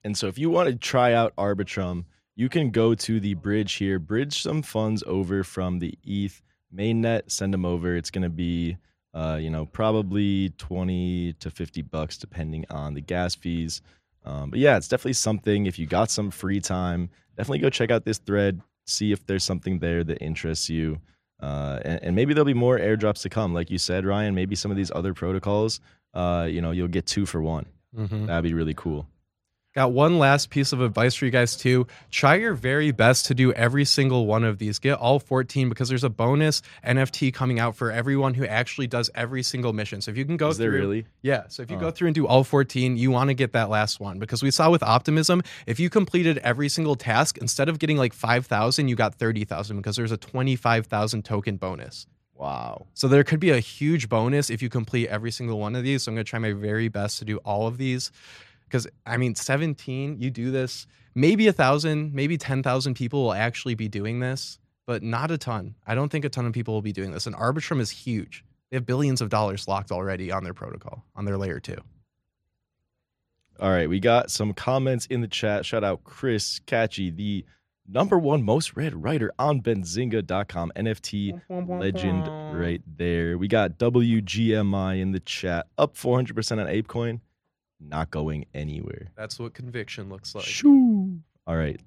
And so if you want to try out Arbitrum, you can go to the bridge here, bridge some funds over from the ETH mainnet, send them over. It's going to be uh, you know, probably 20 to 50 bucks depending on the gas fees. Um, but yeah, it's definitely something. If you got some free time, definitely go check out this thread, see if there's something there that interests you. Uh, and, and, maybe there'll be more airdrops to come. Like you said, Ryan, maybe some of these other protocols, uh, you know, you'll get two for one. Mm-hmm. That'd be really cool. Got one last piece of advice for you guys too. Try your very best to do every single one of these. Get all 14 because there's a bonus NFT coming out for everyone who actually does every single mission. So if you can go Is through, there really? Yeah. So if you oh. go through and do all 14, you want to get that last one because we saw with Optimism, if you completed every single task, instead of getting like 5,000, you got 30,000 because there's a 25,000 token bonus. Wow. So there could be a huge bonus if you complete every single one of these. So I'm going to try my very best to do all of these because I mean, 17, you do this, maybe a thousand, maybe 10,000 people will actually be doing this, but not a ton. I don't think a ton of people will be doing this. And Arbitrum is huge. They have billions of dollars locked already on their protocol, on their layer two. All right, we got some comments in the chat. Shout out Chris Katje, the number one most read writer on benzinga.com. NFT legend right there. We got WGMI in the chat, up 400% on ApeCoin not going anywhere. That's what conviction looks like. Shoo. All right.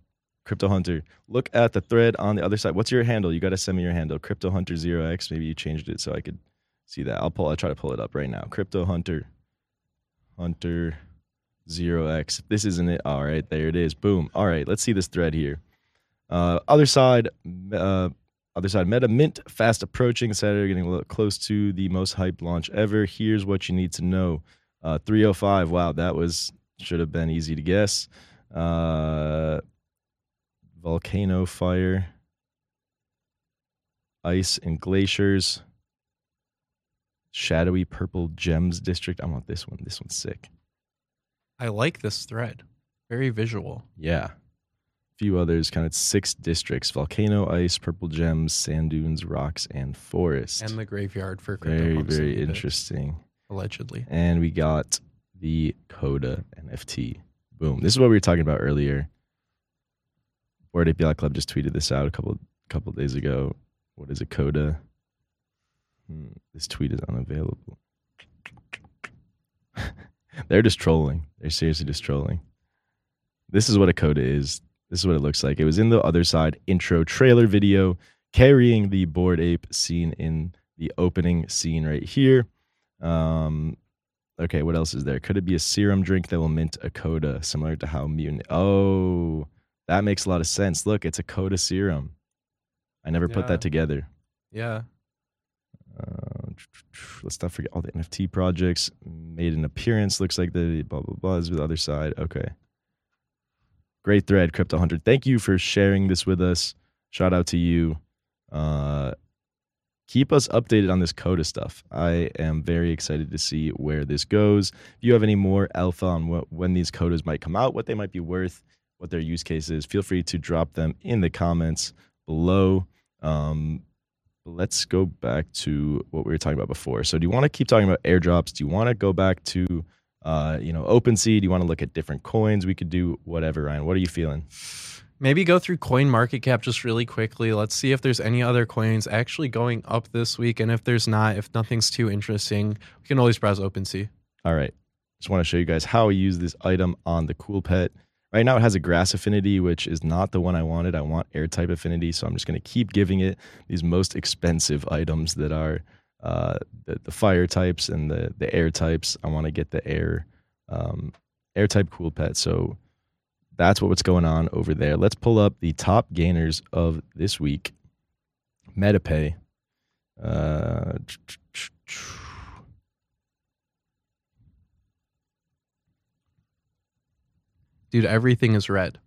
Crypto Hunter, look at the thread on the other side. What's your handle? You got to send me your handle. Crypto Hunter 0x. Maybe you changed it so I could see that. I'll pull I'll try to pull it up right now. Crypto Hunter Hunter 0x. This isn't it. All right, there it is. Boom. All right, let's see this thread here. Uh, Otherside uh, Otherside meta mint fast approaching saturday getting a little close to the most hyped launch ever here's what you need to know uh, 305. Wow, that was should have been easy to guess. Uh, volcano fire, ice and glaciers, shadowy purple gems district. I want this one. This one's sick. I like this thread. Very visual. Yeah. A few others, kind of six districts: volcano, ice, purple gems, sand dunes, rocks, and forest. And the graveyard for very, very interesting allegedly. And we got the Koda NFT. Boom. This is what we were talking about earlier. Bored Ape Yacht Club just tweeted this out a couple couple days ago. What is a Koda? Hmm, this tweet is unavailable. They're just trolling. They're seriously just trolling. This is what a Koda is. This is what it looks like. It was in the Otherside intro trailer video, carrying the Bored ape scene in the opening scene right here. Um, okay, what else is there? Could it be a serum drink that will mint a Koda, similar to how mutant? Oh, that makes a lot of sense. Look, it's a Koda serum. I never yeah. put that together. Yeah. Uh, let's not forget all the NFT projects made an appearance. Looks like the blah blah blah is the other side. Okay. Great thread, Crypto Hunter. Thank you for sharing this with us. Shout out to you. Uh, keep us updated on this Koda stuff. I am very excited to see where this goes. If you have any more alpha on what, when these Kodas might come out, what they might be worth, what their use case is, feel free to drop them in the comments below. Um, let's go back to what we were talking about before. So, do you want to keep talking about airdrops? Do you want to go back to, uh, you know, OpenSea? Do you want to look at different coins? We could do whatever, Ryan. What are you feeling? Maybe go through Coin Market Cap just really quickly. Let's see if there's any other coins actually going up this week, and if there's not, if nothing's too interesting, we can always browse OpenSea. All right. Just want to show you guys how I use this item on the Cool Pet. Right now it has a grass affinity, which is not the one I wanted. I want air type affinity, so I'm just going to keep giving it these most expensive items that are uh, the, the fire types and the the air types. I want to get the air um, air type cool pet. So that's what's going on over there. Let's pull up the top gainers of this week. MetaPay. Uh, Dude, everything is red.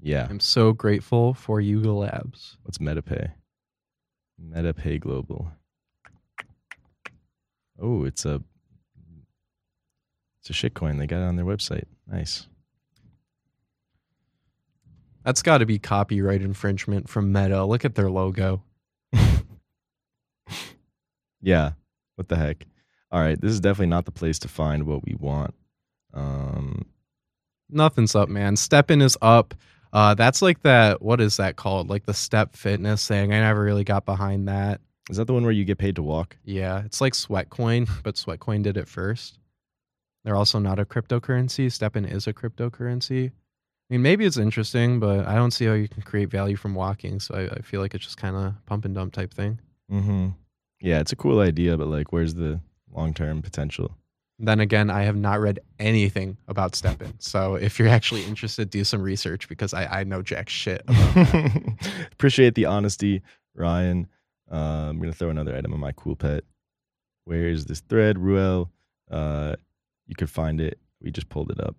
yeah. I'm so grateful for Yuga Labs. What's MetaPay? MetaPay Global. Oh, it's a it's a shitcoin. They got it on their website. Nice. That's got to be copyright infringement from Meta. Look at their logo. Yeah. What the heck? All right. This is definitely not the place to find what we want. Um, Nothing's up, man. STEPN is up. Uh, that's like that. What is that called? Like the Step Fitness thing. I never really got behind that. is that the one where you get paid to walk? Yeah, it's like Sweatcoin, but Sweatcoin did it first. They're also not a cryptocurrency. STEPN is a cryptocurrency. I mean, maybe it's interesting, but I don't see how you can create value from walking. So I, I feel like it's just kind of pump and dump type thing. Mm-hmm. Yeah, it's a cool idea, but like, where's the long term potential? Then again, I have not read anything about STEPN. So if you're actually interested, do some research because I, I know jack shit. Appreciate the honesty, Ryan. Uh, I'm gonna throw another item on my cool pet. Where is this thread, Ruel? Uh, you could find it. We just pulled it up.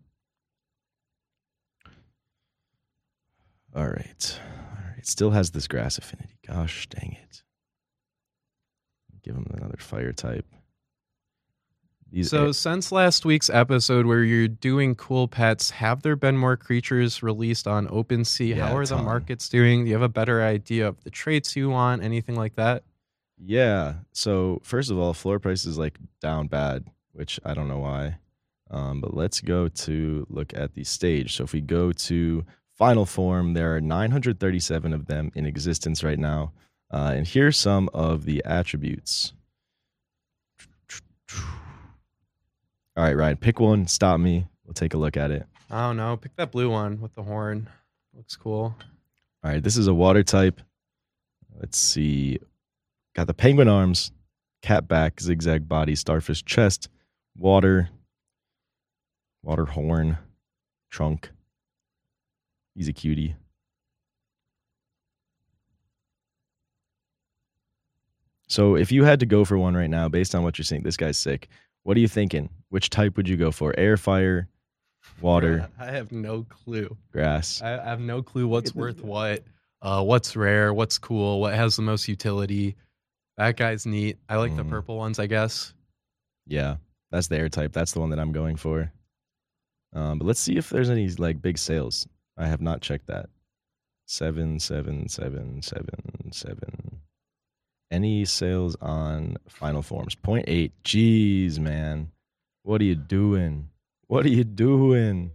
All right, all right. Still has this grass affinity. Gosh dang it! Give him another fire type. These So a- since last week's episode where you're doing cool pets, have there been more creatures released on OpenSea? Yeah, How are the markets doing? Do you have a better idea of the traits you want? Anything like that? Yeah. So first of all, floor price is like down bad, which I don't know why. Um, but let's go to look at the stage. So if we go to final form, there are 937 of them in existence right now. Uh, and here's some of the attributes. All right, Ryan, pick one. Stop me. We'll take a look at it. I don't know. Pick that blue one with the horn. Looks cool. All right, this is a water type. Let's see. Got the penguin arms, cat back, zigzag body, starfish chest, water, water horn, trunk. He's a cutie. So if you had to go for one right now, based on what you're seeing, this guy's sick. What are you thinking? Which type would you go for? Air, fire, water, I have no clue. grass? I I have no clue what's worth what, uh, what's rare, what's cool, what has the most utility. That guy's neat. I like the Mhm. purple ones, I guess. Yeah, that's the air type. That's the one that I'm going for. Um, but let's see if there's any like big sales. I have not checked that. Seven, seven, seven, seven, seven. Any sales on final forms? Point eight. Jeez, man. What are you doing? What are you doing?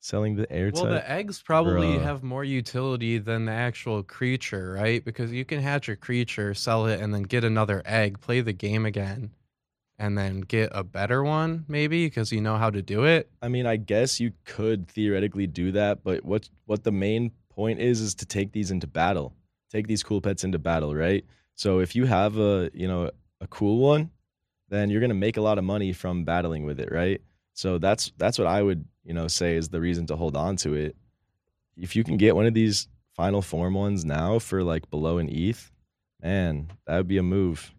Selling the air Well, the eggs probably Bruh. have more utility than the actual creature, right? Because you can hatch a creature, sell it, and then get another egg, play the game again, and then get a better one, maybe because you know how to do it. I mean, I guess you could theoretically do that, but what what the main point is is to take these into battle. Take these cool pets into battle, right? So if you have a, you know, a cool one, then you're going to make a lot of money from battling with it, right? So that's that's what I would, you know, say is the reason to hold on to it. If you can get one of these final form ones now for like below an ETH, man, that would be a move.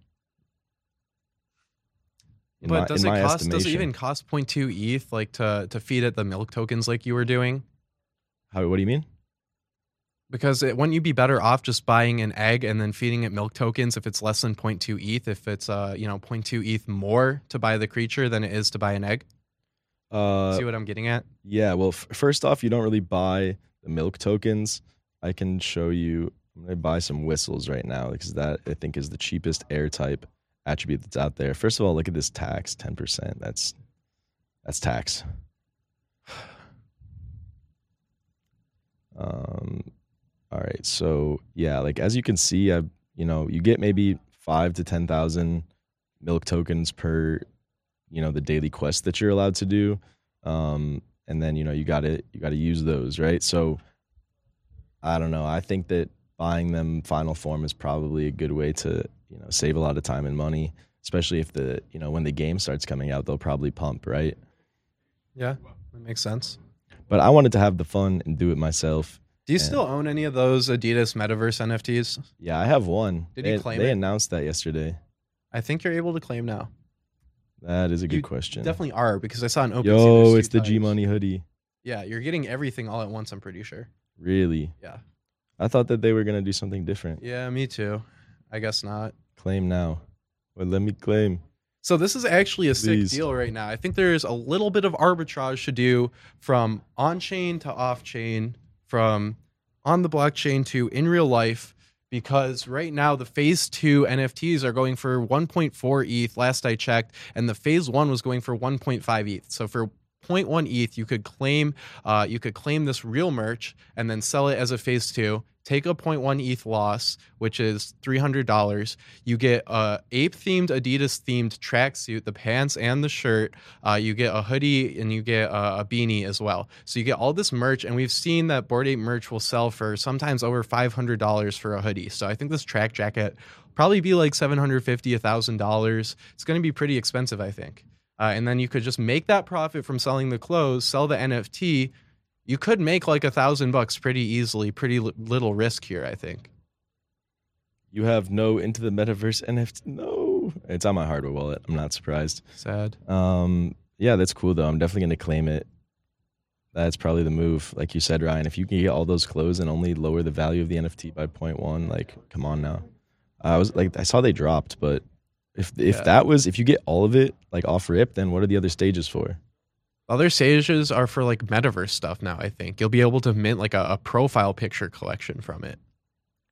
But my- does it cost? Does it even cost 0.2 ETH like to to feed it the milk tokens like you were doing? How what do you mean? Because it, wouldn't you be better off just buying an egg and then feeding it milk tokens if it's less than 0.2 ETH? If it's uh you know 0.2 ETH more to buy the creature than it is to buy an egg? Uh, See what I'm getting at? yeah. Well, f- first off, you don't really buy the milk tokens. I can show you. I'm gonna buy some whistles right now because that I think is the cheapest air type attribute that's out there. First of all, look at this tax, ten percent. That's that's tax. Um, all right. So yeah, like as you can see, I you know you get maybe five to ten thousand milk tokens per you know the daily quest that you're allowed to do, um, and then you know you got to you got to use those right. So I don't know. I think that buying them final form is probably a good way to you know save a lot of time and money, especially if the you know when the game starts coming out, they'll probably pump right. Yeah, that makes sense. But I wanted to have the fun and do it myself. Do you Yeah. still own any of those Adidas Metaverse NFTs? Yeah, I have one. Did they, you claim They it? announced that yesterday. I think you're able to claim now. That is a good You question. Definitely are because I saw an open. Yo, it's the G Money hoodie. Yeah, you're getting everything all at once. I'm pretty sure. Really? Yeah. I thought that they were gonna do something different. Yeah, me too. I guess not. Claim now. Well, let me claim. So this is actually a Please. sick deal right now. I think there's a little bit of arbitrage to do from on chain to off chain, from on the blockchain to in real life, because right now the phase two NFTs are going for 1.4 ETH last I checked, and the phase one was going for 1.5 ETH. So for 0.1 ETH, you could claim uh, you could claim this real merch and then sell it as a phase two. Take a 0.1 ETH loss, which is $300. You get a ape themed Adidas themed tracksuit, the pants and the shirt. Uh, you get a hoodie and you get a, a beanie as well. So you get all this merch, and we've seen that Bored Ape merch will sell for sometimes over $500 for a hoodie. So I think this track jacket probably be like $750, $1,000. It's going to be pretty expensive, I think. Uh, and then you could just make that profit from selling the clothes, sell the NFT. You could make like a thousand bucks pretty easily, pretty li- little risk here, I think. You have no into the metaverse NFT. No, it's on my hardware wallet. I'm not surprised. Sad. Um, yeah, that's cool though. I'm definitely gonna claim it. That's probably the move, like you said, Ryan. If you can get all those clothes and only lower the value of the NFT by 0.1, like, come on now. I was like, I saw they dropped, but if if Yeah. that was if you get all of it like off rip, then what are the other stages for? Other sages are for like metaverse stuff now, I think. You'll be able to mint like a, a profile picture collection from it.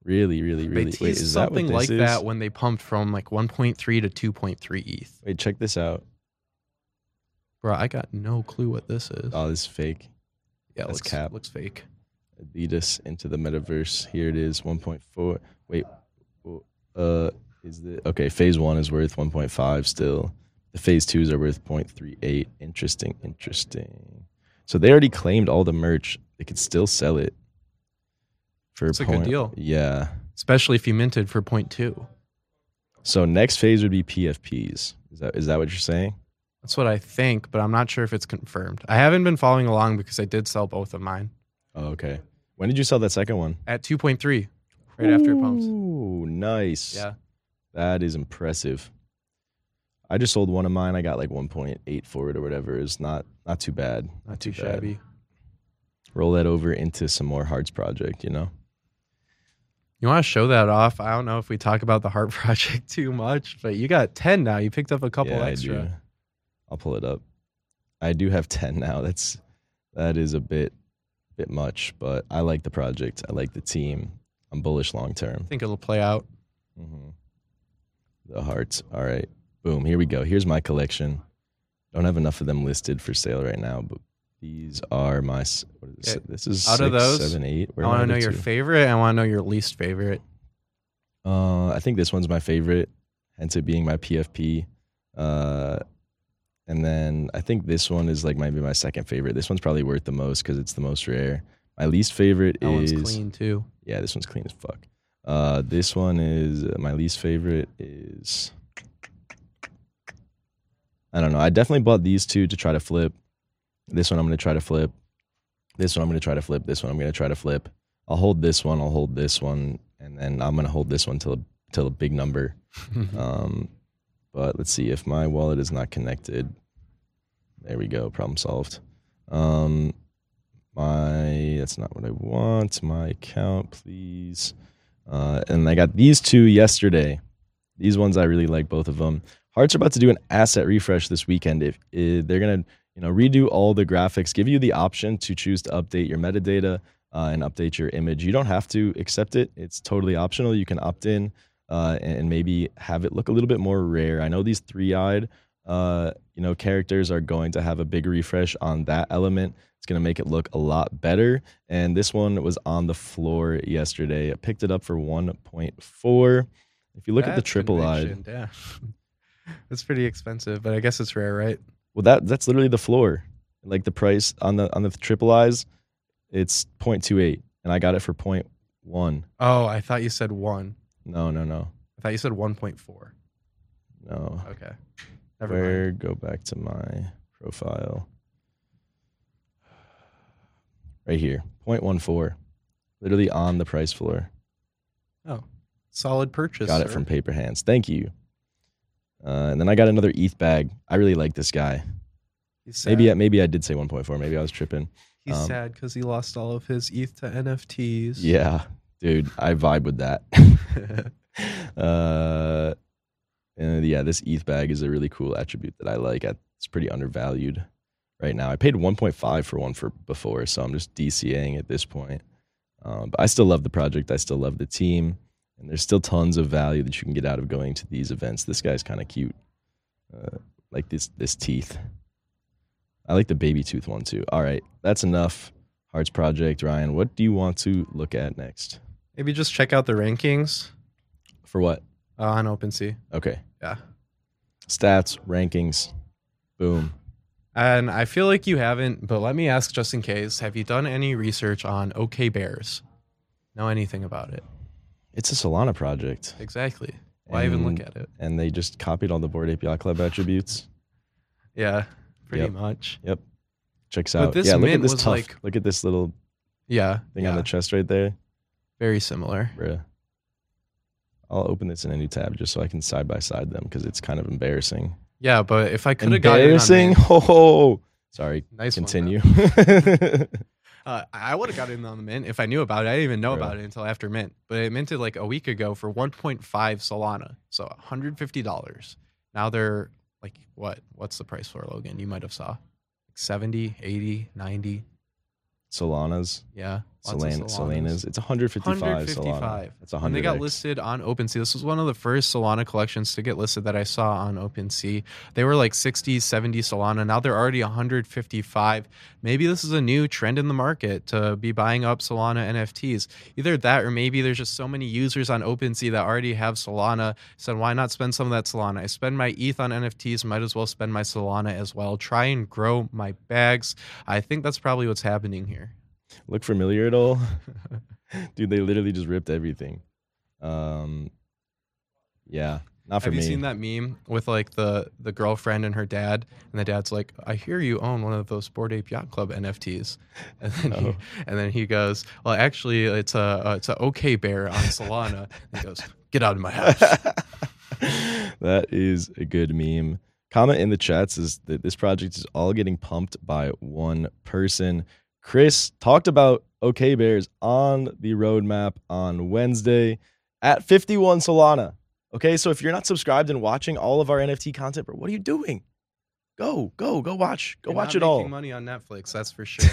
Really, really, really. They Wait, is that something this like is? that when they pumped from like 1.3 to 2.3 ETH. Wait, check this out. Bro, I got no clue what this is. Oh, this is fake. yeah, that's looks, cap. looks fake. Adidas into the metaverse. Here it is, 1.4. Wait, uh, is the okay? Phase one is worth 1.5 still. The phase twos are worth 0.38. Interesting, interesting. So they already claimed all the merch. They could still sell it for a good deal. Yeah. Especially if you minted for 0.2. So next phase would be PFPs. Is that is that what you're saying? That's what I think, but I'm not sure if it's confirmed. I haven't been following along because I did sell both of mine Oh, okay. When did you sell that second one? at 2.3 right after it pumps. Ooh, nice. Yeah. That is impressive. I just sold one of mine. I got like 1.8 for it or whatever. It's not not too bad. Not too bad. shabby. Roll that over into some more Hearts project, you know? You want to show that off? I don't know if we talk about the Heart Project too much, but you got 10 now. You picked up a couple yeah, extra. I do. I'll pull it up. I do have 10 now. That's that is a bit bit much, but I like the project. I like the team. I'm bullish long term. I think it'll play out. hmm The hearts. All right. Boom. Here we go. Here's my collection. Don't have enough of them listed for sale right now, but these are my. s- What is this? This is Out of those, seven, eight. Where I want to know your favorite. I want to know your least favorite. Uh, I think this one's my favorite, hence it being my PFP. Uh, and then I think this one is like maybe my second favorite. This one's probably worth the most because it's the most rare. My least favorite That one's is clean too. yeah, this one's clean as fuck. Uh, this one is my least favorite is I don't know. I definitely bought these two to try to flip. This one I'm gonna try to flip. This one I'm gonna try to flip. This one I'm gonna try to flip. I'll hold this one. I'll hold this one, and then I'm gonna hold this one till a, till a big number. Um, but let's see if my wallet is not connected. There we go. Problem solved. Um, my that's not what I want. My account, please. Uh, and I got these two yesterday. These ones I really like, both of them. Hearts are about to do an asset refresh this weekend. If, if they're gonna you know, redo all the graphics, give you the option to choose to update your metadata uh, and update your image. You don't have to accept it; it's totally optional. You can opt in uh, and maybe have it look a little bit more rare. I know these three-eyed, uh, you know, characters are going to have a big refresh on that element. It's going to make it look a lot better. And this one was on the floor yesterday. I picked it up for 1.4. If you look at the triple eyed, Yeah. That's pretty expensive, but I guess it's rare, right? well, that that's literally the floor. Like the price on the on the triple eyes, it's 0.28, and I got it for 0.1. Oh, I thought you said one. No, no, no, I thought you said 1.4. no. Okay. Never mind. Where go back to my profile. Right here, 0.14. Literally on the price floor. Oh, solid purchase. got it sir. from Paper Hands. Thank you. Uh, and then I got another ETH bag. I really like this guy. Maybe maybe I did say 1.4. Maybe I was tripping. He's um, sad because he lost all of his ETH to NFTs. Yeah, dude, I vibe with that. uh, and yeah, this ETH bag is a really cool attribute that I like. It's pretty undervalued right now. I paid 1.5 for one for before, so I'm just DCAing at this point. Um, but I still love the project. I still love the team, and there's still tons of value that you can get out of going to these events. This guy's kind of cute, uh, like this this teeth. I like the baby tooth one too. All right, that's enough. Hearts Project, Ryan. What do you want to look at next? Maybe just check out the rankings For what? uh, on OpenSea. Okay. Yeah. Stats, rankings. Boom. And I feel like you haven't, but let me ask just in case have you done any research on OK Bears? Know anything about it? It's a Solana project, Exactly. Why even look at it? and they just copied all the Bored Ape Yacht Club attributes. Yeah, pretty Yep. much. Yep. Checks But out. this yeah, look at this tough. like- look at this little Yeah. thing yeah, on the chest right there. very similar. Bruh. I'll open this in a new tab just so I can side by side them because it's kind of embarrassing. Yeah, but if I could have gotten Embarrassing? Oh, sorry. nice Continue. Uh, I would have got it on the mint if I knew about it. I didn't even know Right. about it until after mint, but it minted like a week ago for 1.5 Solana, so 150 dollars. Now they're like what? What's the price for Logan? You might have saw like 70, 80, 90. Solana's. Yeah, lots of Solan- Solanas. It's 155, Solana. 155. That's When 100 they got listed on OpenSea, this was one of the first Solana collections to get listed that I saw on OpenSea. They were like 60, 70 Solana. Now they're already 155. Maybe this is a new trend in the market to be buying up Solana NFTs. Either that or maybe there's just so many users on OpenSea that already have Solana. So why not spend some of that Solana? I spend my ETH on NFTs, might as well spend my Solana as well. Try and grow my bags. I think that's probably what's happening here. Look familiar at all? Dude, they literally just ripped everything. Um, yeah, not for Have me. you seen that meme with like the the girlfriend and her dad, and the dad's like, "I hear you own one of those Bored Ape Yacht Club NFTs," and then he, No. and then he goes, "Well, actually, it's a uh, it's a OK Bear on Solana." and he goes, "Get out of my house." that is a good meme. Comment in the chats is that this project is all getting pumped by one person. Chris talked about OK Bears on the roadmap on Wednesday at 51 Solana. Okay, so if you're not subscribed and watching all of our NFT content, bro, what are you doing? Go, go, go watch. Go You're watch it all. Money on Netflix, that's for sure.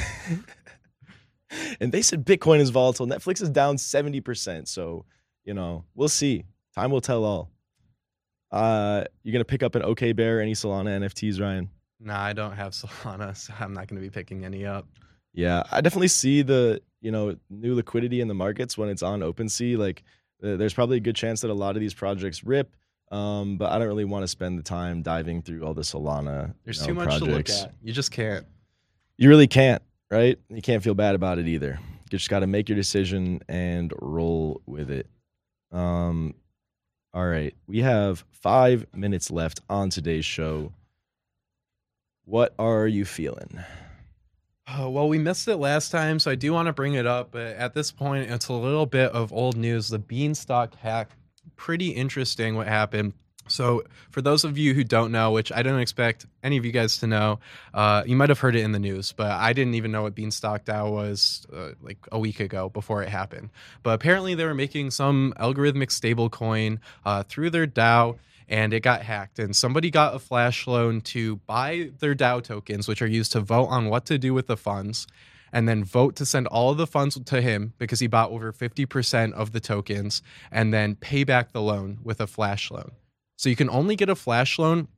and they said Bitcoin is volatile. Netflix is down 70%. So, you know, we'll see. Time will tell all. Uh, you're gonna pick up an OK Bear, any Solana NFTs, Ryan? nah, I don't have Solana, so I'm not going to be picking any up. Yeah, I definitely see the you know new liquidity in the markets when it's on OpenSea. Like, uh, there's probably a good chance that a lot of these projects rip. Um, but I don't really want to spend the time diving through all the Solana. you There's know, too much projects. to look at. You just can't. You really can't, right? You can't feel bad about it either. You just got to make your decision and roll with it. Um, all right, we have five minutes left on today's show. What are you feeling? Uh, well, we missed it last time, so I do want to bring it up. But at this point, it's a little bit of old news. The Beanstalk hack, pretty interesting what happened. So, for those of you who don't know, which I don't expect any of you guys to know, uh, you might have heard it in the news, but I didn't even know what Beanstalk DAO was uh, like a week ago before it happened. But apparently, they were making some algorithmic stablecoin uh, through their DAO and it got hacked. And somebody got a flash loan to buy their DAO tokens, which are used to vote on what to do with the funds, and then vote to send all of the funds to him because he bought over 50% of the tokens, and then pay back the loan with a flash loan. So you can only get a flash loan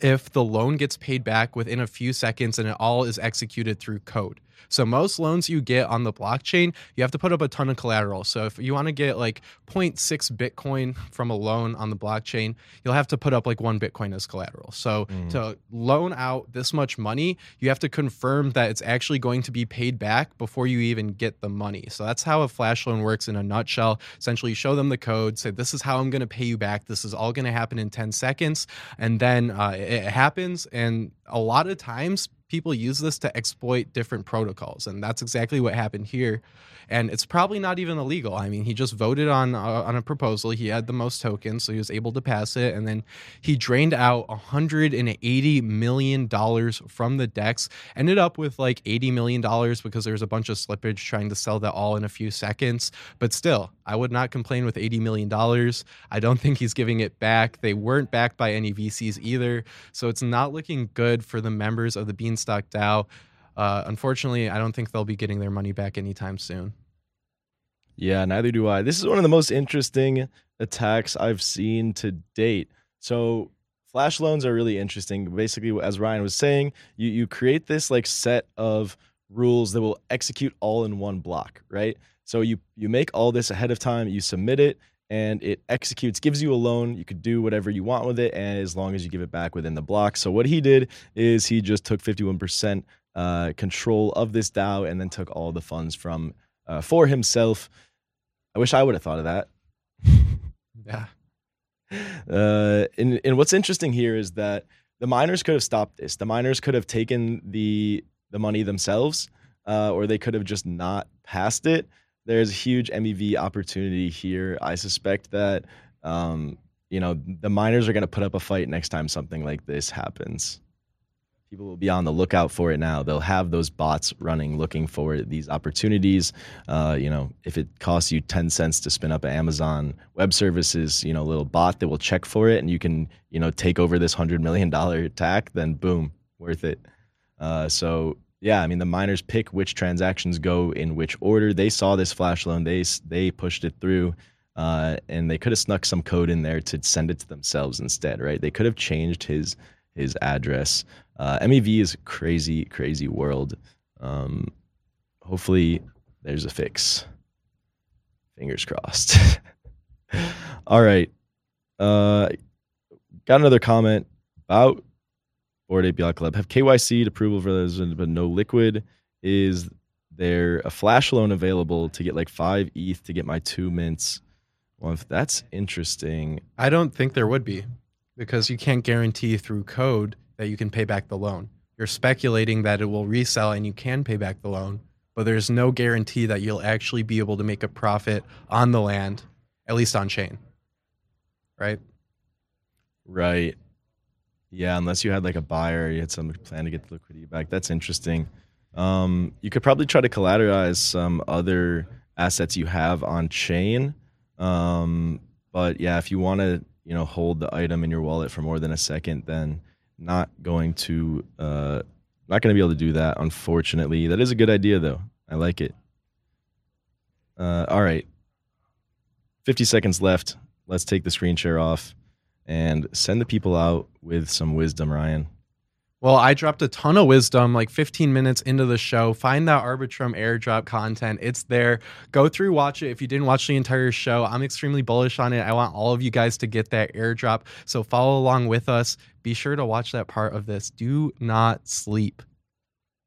if the loan gets paid back within a few seconds and it all is executed through code. So most loans you get on the blockchain, you have to put up a ton of collateral. So if you want to get like 0.6 Bitcoin from a loan on the blockchain, you'll have to put up like one Bitcoin as collateral. So mm. to loan out this much money, you have to confirm that it's actually going to be paid back before you even get the money. So that's how a flash loan works in a nutshell. Essentially, you show them the code, say, this is how I'm going to pay you back. This is all going to happen in 10 seconds. And then uh, it happens. And a lot of times, people use this to exploit different protocols and that's exactly what happened here. And it's probably not even illegal. I mean he just voted on uh, on a proposal. He had the most tokens so he was able to pass it and then he drained out 180 million dollars from the dex ended up with like 80 million dollars because there was a bunch of slippage trying to sell that all in a few seconds. But still i would not complain with 80 million dollars. I don't think he's giving it back. They weren't backed by any vcs either. So it's not looking good for the members of the beans Beanstalk DAO. Uh, unfortunately, I don't think they'll be getting their money back anytime soon. Yeah, neither do I. This is one of the most interesting attacks I've seen to date. So, flash loans are really interesting. Basically, as Ryan was saying, you you create this like set of rules that will execute all in one block, right? So you you make all this ahead of time, you submit it, and it executes, gives you a loan. You could do whatever you want with it, and as long as you give it back within the block. So what he did is he just took 51% uh, control of this DAO and then took all the funds from uh, for himself. I wish I would have thought of that. yeah. Uh, and, and what's interesting here is that the miners could have stopped this. The miners could have taken the the money themselves, uh, or they could have just not passed it there's a huge MEV opportunity here. I suspect that um, you know the miners are going to put up a fight next time something like this happens. People will be on the lookout for it now. They'll have those bots running, looking for these opportunities. Uh, you know, if it costs you ten cents to spin up an Amazon Web Services, you know, little bot that will check for it, and you can, you know, take over this hundred million dollar attack, then boom, worth it. Uh, so yeah, I mean the miners pick which transactions go in which order. They saw this flash loan, they they pushed it through, uh, and they could have snuck some code in there to send it to themselves instead, right? They could have changed his his address. Uh, MEV is a crazy, crazy world. Um, hopefully, there's a fix. Fingers crossed. All right. Uh, got another comment about Bored Ape Yacht Club have KYC approval for those, but no liquid. Is there a flash loan available to get like five ETH to get my two mints? Well, if that's interesting. I don't think there would be because you can't guarantee through code that you can pay back the loan. You're speculating that it will resell and you can pay back the loan, but there's no guarantee that you'll actually be able to make a profit on the land, at least on chain. Right? Right. Yeah, unless you had like a buyer, you had some plan to get the liquidity back. That's interesting. Um, you could probably try to collateralize some other assets you have on chain. Um, but yeah, if you want to, you know, hold the item in your wallet for more than a second, then not going to, uh, not going to be able to do that. Unfortunately, that is a good idea though. I like it. Uh, all right, fifty seconds left. Let's take the screen share off and send the people out with some wisdom, Ryan. Well, I dropped a ton of wisdom like 15 minutes into the show. Find that Arbitrum airdrop content. It's there. Go through, watch it. If you didn't watch the entire show, I'm extremely bullish on it. I want all of you guys to get that airdrop. So follow along with us. Be sure to watch that part of this. Do not sleep.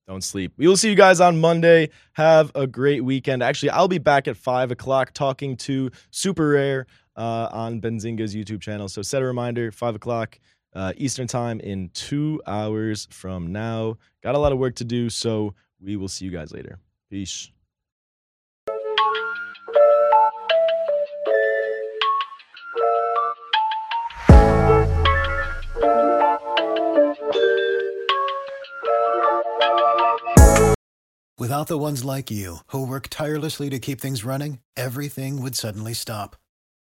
Don't sleep. We will see you guys on Monday. Have a great weekend. Actually, I'll be back at five o'clock talking to Super Rare uh, on Benzinga's YouTube channel. So set a reminder, 5 o'clock uh, Eastern Time in two hours from now. Got a lot of work to do, so we will see you guys later. Peace. Without the ones like you, who work tirelessly to keep things running, everything would suddenly stop